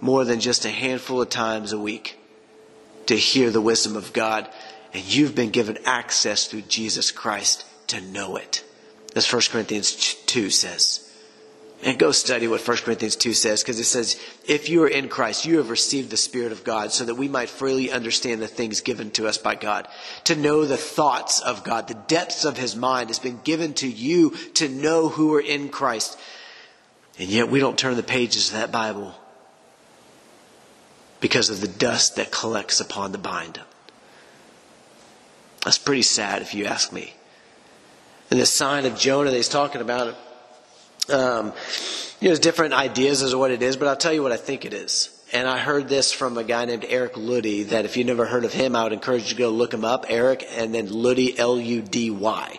more than just a handful of times a week to hear the wisdom of God. And you've been given access through Jesus Christ to know it. As 1 Corinthians 2 says. And go study what 1 Corinthians 2 says, because it says, If you are in Christ, you have received the Spirit of God, so that we might freely understand the things given to us by God. To know the thoughts of God, the depths of His mind has been given to you to know who are in Christ. And yet we don't turn the pages of that Bible because of the dust that collects upon the bind. That's pretty sad if you ask me. And the sign of Jonah that he's talking about, um, you know, there's different ideas as to what it is, but I'll tell you what I think it is. And I heard this from a guy named Eric Ludy that if you've never heard of him, I would encourage you to go look him up. Eric and then Ludy, L-U-D-Y.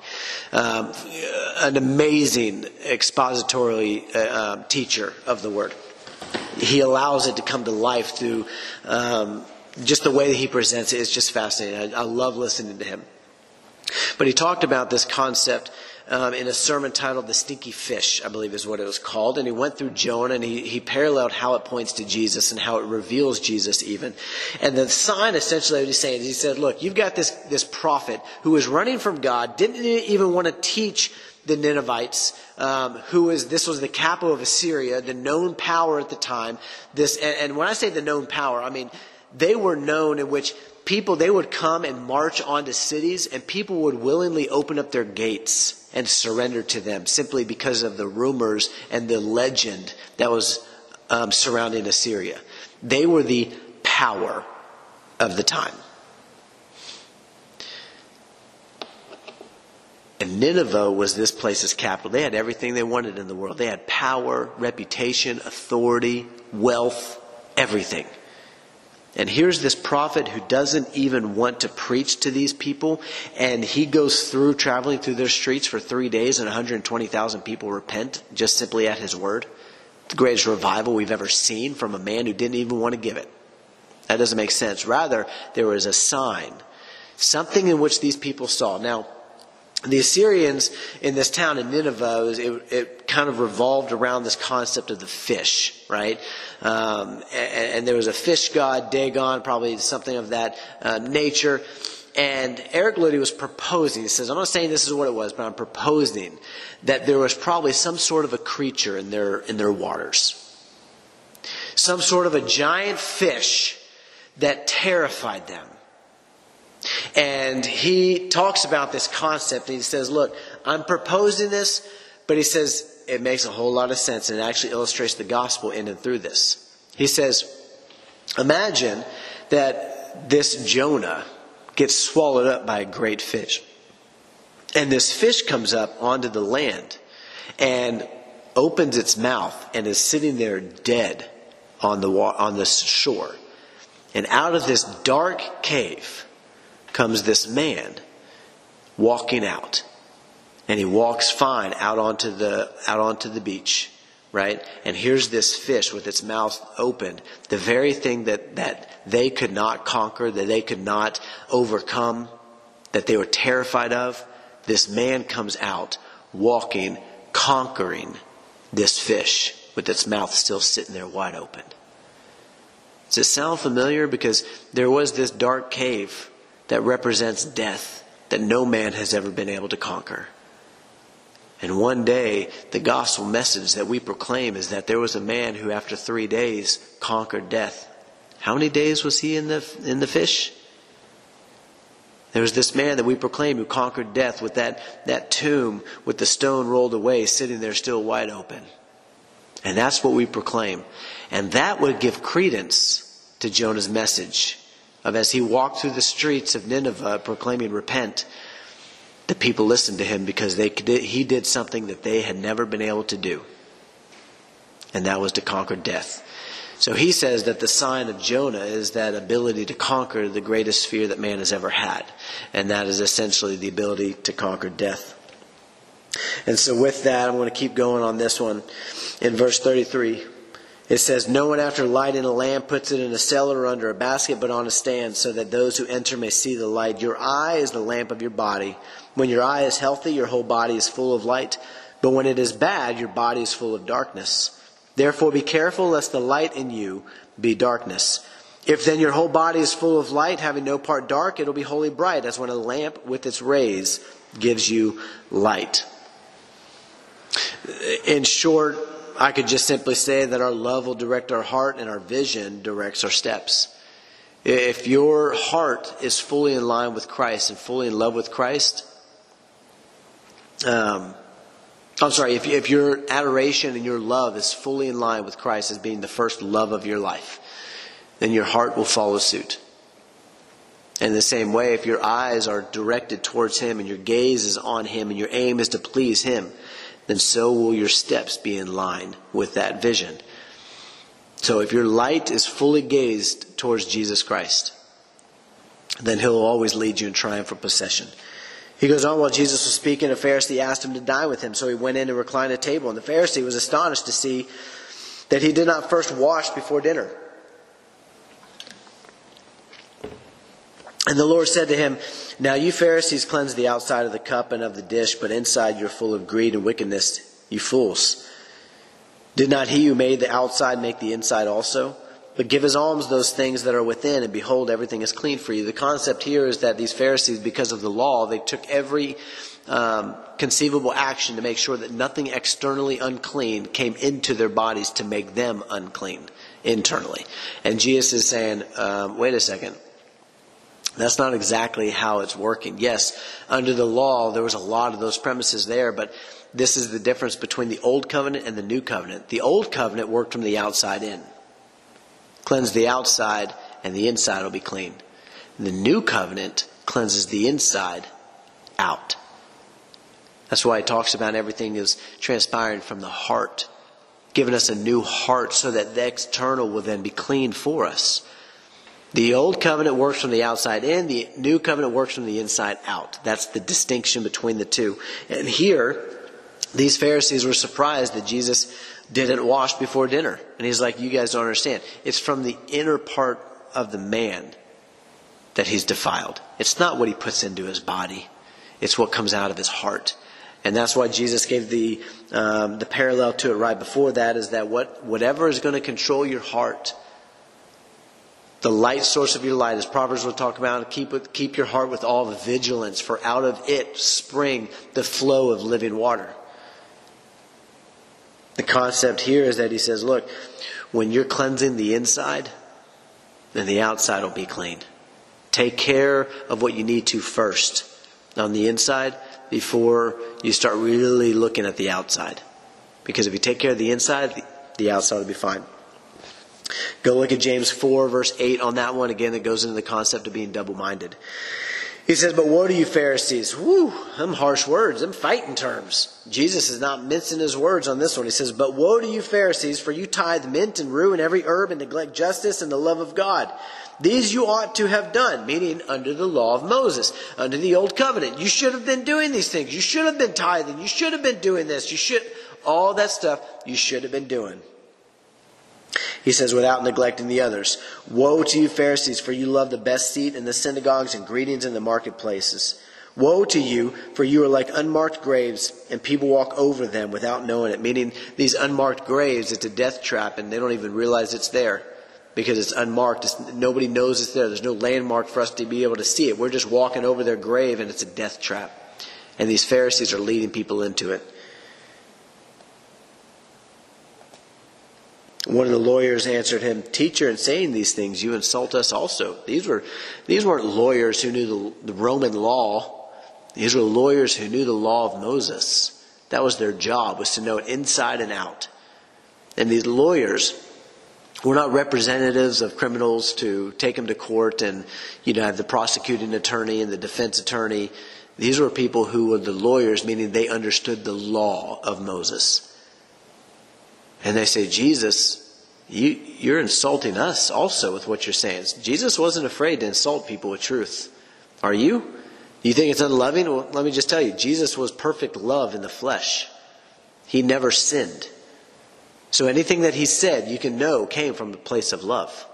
Um, an amazing expository uh, um, teacher of the word. He allows it to come to life through um, just the way that he presents it. it is just fascinating. I, I love listening to him. But he talked about this concept um, in a sermon titled The Stinky Fish, I believe is what it was called. And he went through Jonah and he, he paralleled how it points to Jesus and how it reveals Jesus even. And the sign essentially what he's saying is he said, look, you've got this, this prophet who was running from God, didn't even want to teach the Ninevites, um, who was this was the capital of Assyria, the known power at the time. This, and, and when I say the known power, I mean they were known in which people they would come and march onto cities, and people would willingly open up their gates and surrender to them simply because of the rumors and the legend that was um, surrounding Assyria. They were the power of the time. And Nineveh was this place's capital. They had everything they wanted in the world. They had power, reputation, authority, wealth, everything. And here's this prophet who doesn't even want to preach to these people, and he goes through traveling through their streets for three days, and 120,000 people repent just simply at his word. The greatest revival we've ever seen from a man who didn't even want to give it. That doesn't make sense. Rather, there was a sign, something in which these people saw. Now, the Assyrians in this town in Nineveh, it, it, kind of revolved around this concept of the fish, right? Um, and, and, there was a fish god, Dagon, probably something of that uh, nature. And Eric Ludy was proposing, he says, I'm not saying this is what it was, but I'm proposing that there was probably some sort of a creature in their, in their waters. Some sort of a giant fish that terrified them and he talks about this concept and he says, Look, I'm proposing this, but he says it makes a whole lot of sense and it actually illustrates the gospel in and through this. He says, Imagine that this Jonah gets swallowed up by a great fish. And this fish comes up onto the land and opens its mouth and is sitting there dead on the, on the shore. And out of this dark cave, comes this man walking out. And he walks fine out onto the, out onto the beach, right? And here's this fish with its mouth opened. The very thing that, that they could not conquer, that they could not overcome, that they were terrified of. This man comes out walking, conquering this fish with its mouth still sitting there wide open. Does it sound familiar? Because there was this dark cave that represents death that no man has ever been able to conquer. And one day, the gospel message that we proclaim is that there was a man who, after three days, conquered death. How many days was he in the, in the fish? There was this man that we proclaim who conquered death with that, that tomb with the stone rolled away, sitting there still wide open. And that's what we proclaim. And that would give credence to Jonah's message of as he walked through the streets of Nineveh proclaiming, Repent, the people listened to him because they, he did something that they had never been able to do. And that was to conquer death. So he says that the sign of Jonah is that ability to conquer the greatest fear that man has ever had. And that is essentially the ability to conquer death. And so with that, I'm going to keep going on this one. In verse 33, It says, No one after lighting a lamp puts it in a cellar or under a basket, but on a stand, so that those who enter may see the light. Your eye is the lamp of your body. When your eye is healthy, your whole body is full of light. But when it is bad, your body is full of darkness. Therefore be careful lest the light in you be darkness. If then your whole body is full of light, having no part dark, it'll be wholly bright, as when a lamp with its rays gives you light. In short, I could just simply say that our love will direct our heart and our vision directs our steps. If your heart is fully in line with Christ and fully in love with Christ, um, I'm sorry, if, if your adoration and your love is fully in line with Christ as being the first love of your life, then your heart will follow suit. In the same way, if your eyes are directed towards Him and your gaze is on Him and your aim is to please Him, then so will your steps be in line with that vision. So if your light is fully gazed towards Jesus Christ, then He'll always lead you in triumphant possession. He goes on while Jesus was speaking, a Pharisee asked him to dine with him, so he went in and reclined at table. And the Pharisee was astonished to see that he did not first wash before dinner. And the Lord said to him, Now you Pharisees cleanse the outside of the cup and of the dish, but inside you're full of greed and wickedness, you fools. Did not he who made the outside make the inside also? But give as alms those things that are within, and behold, everything is clean for you. The concept here is that these Pharisees, because of the law, they took every um, conceivable action to make sure that nothing externally unclean came into their bodies to make them unclean internally. And Jesus is saying, um, wait a second. That's not exactly how it's working. Yes, under the law, there was a lot of those premises there, but this is the difference between the old covenant and the new covenant. The old covenant worked from the outside in. Cleanse the outside, and the inside will be clean. The new covenant cleanses the inside out. That's why it talks about everything is transpiring from the heart, giving us a new heart so that the external will then be clean for us. The old covenant works from the outside in, the new covenant works from the inside out. That's the distinction between the two. And here, these Pharisees were surprised that Jesus didn't wash before dinner. And he's like, You guys don't understand. It's from the inner part of the man that he's defiled. It's not what he puts into his body, it's what comes out of his heart. And that's why Jesus gave the, um, the parallel to it right before that is that what, whatever is going to control your heart, the light source of your light, as Proverbs will talk about, keep, keep your heart with all vigilance, for out of it spring the flow of living water. The concept here is that he says, look, when you're cleansing the inside, then the outside will be clean. Take care of what you need to first on the inside before you start really looking at the outside. Because if you take care of the inside, the outside will be fine. Go look at James 4, verse 8 on that one. Again, it goes into the concept of being double minded. He says, But woe to you, Pharisees. Whew, them harsh words, them fighting terms. Jesus is not mincing his words on this one. He says, But woe to you, Pharisees, for you tithe mint and rue and every herb and neglect justice and the love of God. These you ought to have done, meaning under the law of Moses, under the old covenant. You should have been doing these things. You should have been tithing. You should have been doing this. You should, all that stuff you should have been doing. He says, without neglecting the others. Woe to you, Pharisees, for you love the best seat in the synagogues and greetings in the marketplaces. Woe to you, for you are like unmarked graves, and people walk over them without knowing it. Meaning, these unmarked graves, it's a death trap, and they don't even realize it's there because it's unmarked. It's, nobody knows it's there. There's no landmark for us to be able to see it. We're just walking over their grave, and it's a death trap. And these Pharisees are leading people into it. One of the lawyers answered him, Teacher, in saying these things, you insult us also. These, were, these weren't lawyers who knew the, the Roman law. These were lawyers who knew the law of Moses. That was their job, was to know it inside and out. And these lawyers were not representatives of criminals to take them to court and, you know, have the prosecuting attorney and the defense attorney. These were people who were the lawyers, meaning they understood the law of Moses. And they say, Jesus, you, you're insulting us also with what you're saying. Jesus wasn't afraid to insult people with truth. Are you? You think it's unloving? Well, let me just tell you, Jesus was perfect love in the flesh. He never sinned. So anything that he said, you can know came from a place of love.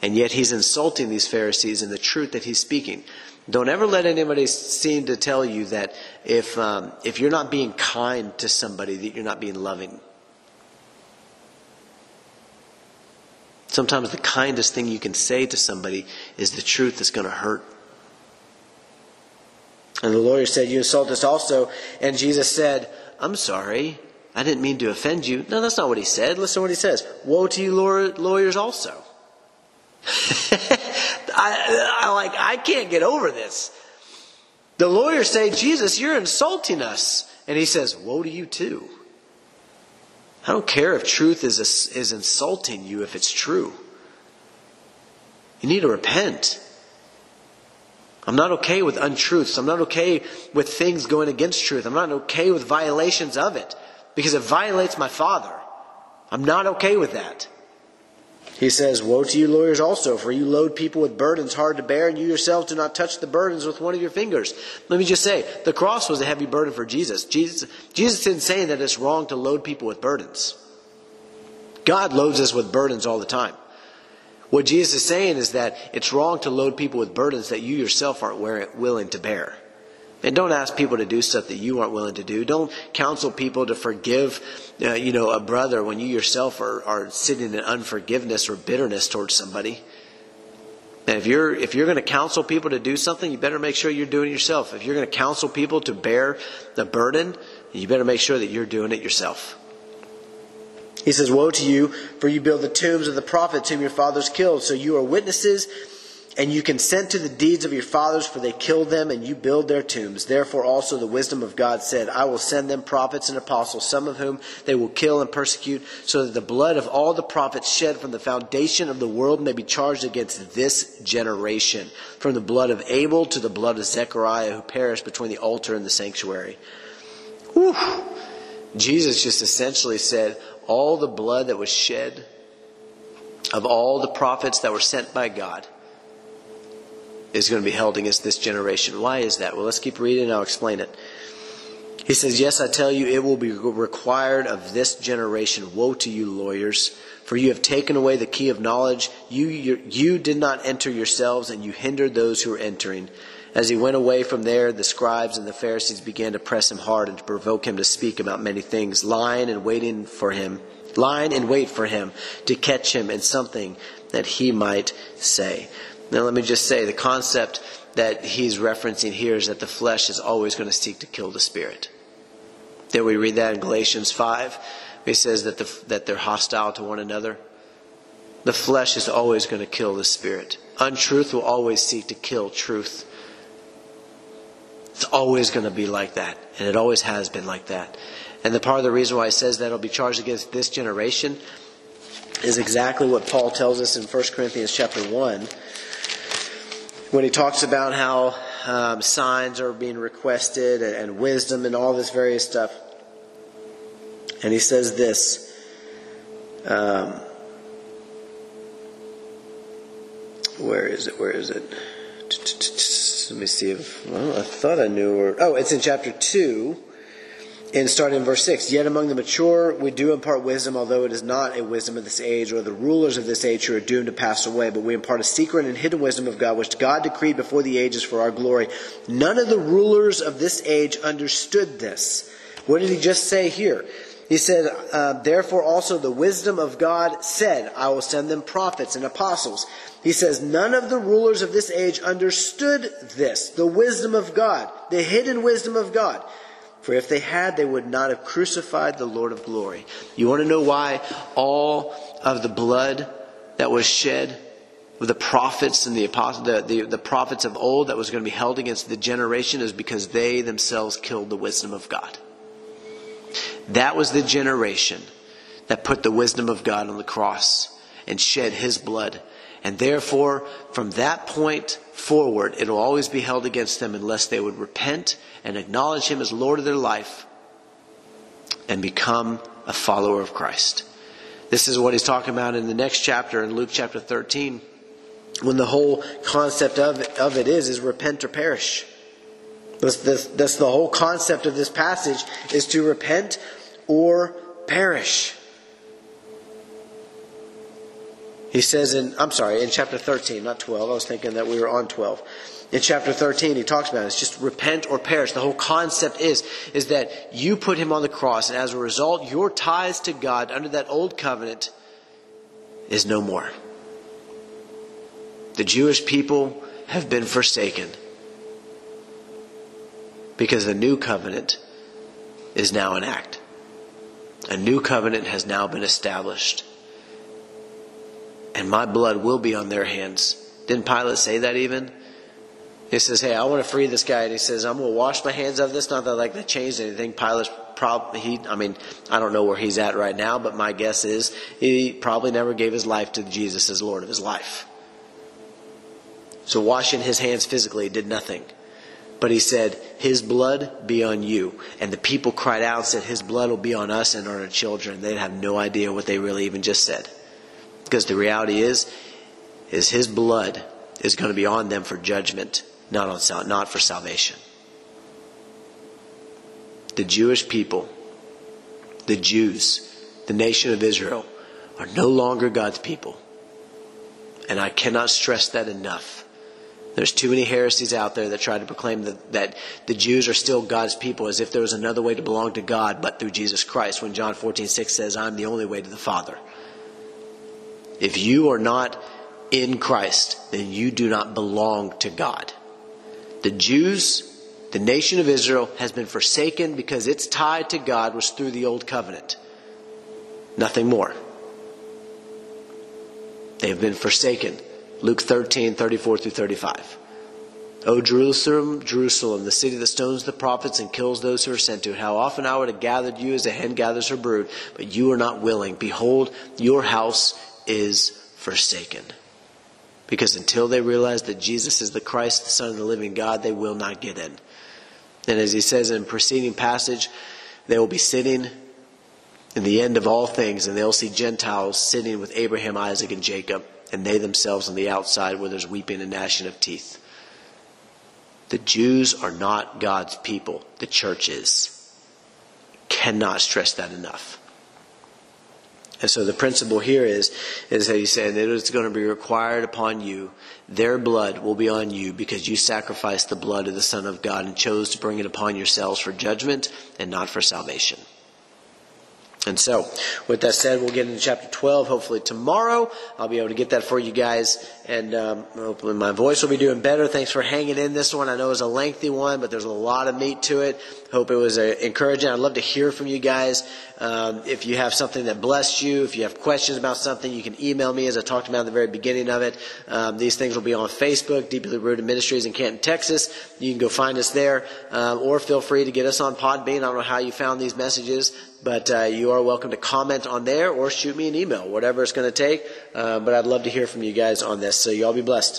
And yet he's insulting these Pharisees in the truth that he's speaking. Don't ever let anybody seem to tell you that if, um, if you're not being kind to somebody, that you're not being loving. Sometimes the kindest thing you can say to somebody is the truth that's going to hurt. And the lawyer said, You insult us also. And Jesus said, I'm sorry. I didn't mean to offend you. No, that's not what he said. Listen to what he says. Woe to you, lawyers, also. I, I like, I can't get over this. The lawyers say, Jesus, you're insulting us. And he says, Woe to you too. I don't care if truth is, is insulting you if it's true. You need to repent. I'm not okay with untruths. I'm not okay with things going against truth. I'm not okay with violations of it because it violates my Father. I'm not okay with that. He says, Woe to you, lawyers, also, for you load people with burdens hard to bear, and you yourselves do not touch the burdens with one of your fingers. Let me just say, the cross was a heavy burden for Jesus. Jesus, Jesus isn't saying that it's wrong to load people with burdens. God loads us with burdens all the time. What Jesus is saying is that it's wrong to load people with burdens that you yourself aren't willing to bear. And don't ask people to do stuff that you aren't willing to do. Don't counsel people to forgive, uh, you know, a brother when you yourself are, are sitting in unforgiveness or bitterness towards somebody. And if you're if you're going to counsel people to do something, you better make sure you're doing it yourself. If you're going to counsel people to bear the burden, you better make sure that you're doing it yourself. He says, Woe to you, for you build the tombs of the prophets whom your fathers killed. So you are witnesses, and you consent to the deeds of your fathers, for they killed them, and you build their tombs. Therefore also the wisdom of God said, I will send them prophets and apostles, some of whom they will kill and persecute, so that the blood of all the prophets shed from the foundation of the world may be charged against this generation, from the blood of Abel to the blood of Zechariah, who perished between the altar and the sanctuary. Whew. Jesus just essentially said, all the blood that was shed of all the prophets that were sent by God is going to be held against this generation. Why is that? Well, let's keep reading and I'll explain it. He says, Yes, I tell you, it will be required of this generation. Woe to you, lawyers, for you have taken away the key of knowledge. You, you, you did not enter yourselves, and you hindered those who were entering. As he went away from there, the scribes and the Pharisees began to press him hard and to provoke him to speak about many things, lying and waiting for him, lying in wait for him to catch him in something that he might say. Now, let me just say the concept that he's referencing here is that the flesh is always going to seek to kill the spirit. There we read that in Galatians 5. He says that, the, that they're hostile to one another. The flesh is always going to kill the spirit. Untruth will always seek to kill truth. It's always going to be like that, and it always has been like that. And the part of the reason why he says that it'll be charged against this generation is exactly what Paul tells us in 1 Corinthians chapter 1 when he talks about how um, signs are being requested and, and wisdom and all this various stuff. And he says this. Um, where is it? Where is it? Let me see if. Well, I thought I knew where. Oh, it's in chapter 2, and starting in verse 6. Yet among the mature we do impart wisdom, although it is not a wisdom of this age, or the rulers of this age who are doomed to pass away, but we impart a secret and hidden wisdom of God, which God decreed before the ages for our glory. None of the rulers of this age understood this. What did he just say here? He said, uh, Therefore also the wisdom of God said, I will send them prophets and apostles. He says, None of the rulers of this age understood this, the wisdom of God, the hidden wisdom of God. For if they had, they would not have crucified the Lord of glory. You want to know why all of the blood that was shed the prophets and the, apostles, the, the, the prophets of old that was going to be held against the generation is because they themselves killed the wisdom of God. That was the generation that put the wisdom of God on the cross and shed his blood and therefore, from that point forward, it will always be held against them unless they would repent and acknowledge Him as Lord of their life and become a follower of Christ. This is what he's talking about in the next chapter in Luke chapter 13, when the whole concept of it, of it is, is repent or perish. That's, that's, that's the whole concept of this passage is to repent or perish. He says in, I'm sorry, in chapter 13, not 12. I was thinking that we were on 12. In chapter 13, he talks about it. It's just repent or perish. The whole concept is, is that you put him on the cross, and as a result, your ties to God under that old covenant is no more. The Jewish people have been forsaken because the new covenant is now in act. A new covenant has now been established. And my blood will be on their hands. Didn't Pilate say that even? He says, Hey, I want to free this guy. And he says, I'm going to wash my hands of this. Not that like that changed anything. Pilate's probably, he, I mean, I don't know where he's at right now, but my guess is he probably never gave his life to Jesus as Lord of his life. So washing his hands physically did nothing. But he said, His blood be on you. And the people cried out and said, His blood will be on us and on our children. They'd have no idea what they really even just said. Because the reality is, is His blood is going to be on them for judgment, not, on, not for salvation. The Jewish people, the Jews, the nation of Israel, are no longer God's people. And I cannot stress that enough. There's too many heresies out there that try to proclaim that, that the Jews are still God's people as if there was another way to belong to God but through Jesus Christ when John 14, 6 says, I'm the only way to the Father. If you are not in Christ, then you do not belong to God. The Jews, the nation of Israel, has been forsaken because its tie to God was through the old covenant. Nothing more. They have been forsaken. Luke 13, 34 through 35. O Jerusalem, Jerusalem, the city that stones the prophets and kills those who are sent to it. How often I would have gathered you as a hen gathers her brood, but you are not willing. Behold, your house is forsaken. Because until they realize that Jesus is the Christ, the Son of the living God, they will not get in. And as he says in preceding passage, they will be sitting in the end of all things, and they'll see Gentiles sitting with Abraham, Isaac, and Jacob and they themselves on the outside where there's weeping and gnashing of teeth. The Jews are not God's people. The church is. Cannot stress that enough. And so the principle here is, is that he said it is going to be required upon you. Their blood will be on you because you sacrificed the blood of the Son of God and chose to bring it upon yourselves for judgment and not for salvation. And so, with that said, we'll get into chapter 12 hopefully tomorrow. I'll be able to get that for you guys, and um, hopefully my voice will be doing better. Thanks for hanging in this one. I know it was a lengthy one, but there's a lot of meat to it. Hope it was uh, encouraging. I'd love to hear from you guys. Um, if you have something that blessed you, if you have questions about something, you can email me as I talked about at the very beginning of it. Um, these things will be on Facebook, Deeply Rooted Ministries in Canton, Texas. You can go find us there, um, or feel free to get us on Podbean. I don't know how you found these messages, but uh, you are welcome to comment on there or shoot me an email, whatever it's going to take. Uh, but I'd love to hear from you guys on this. So you all be blessed.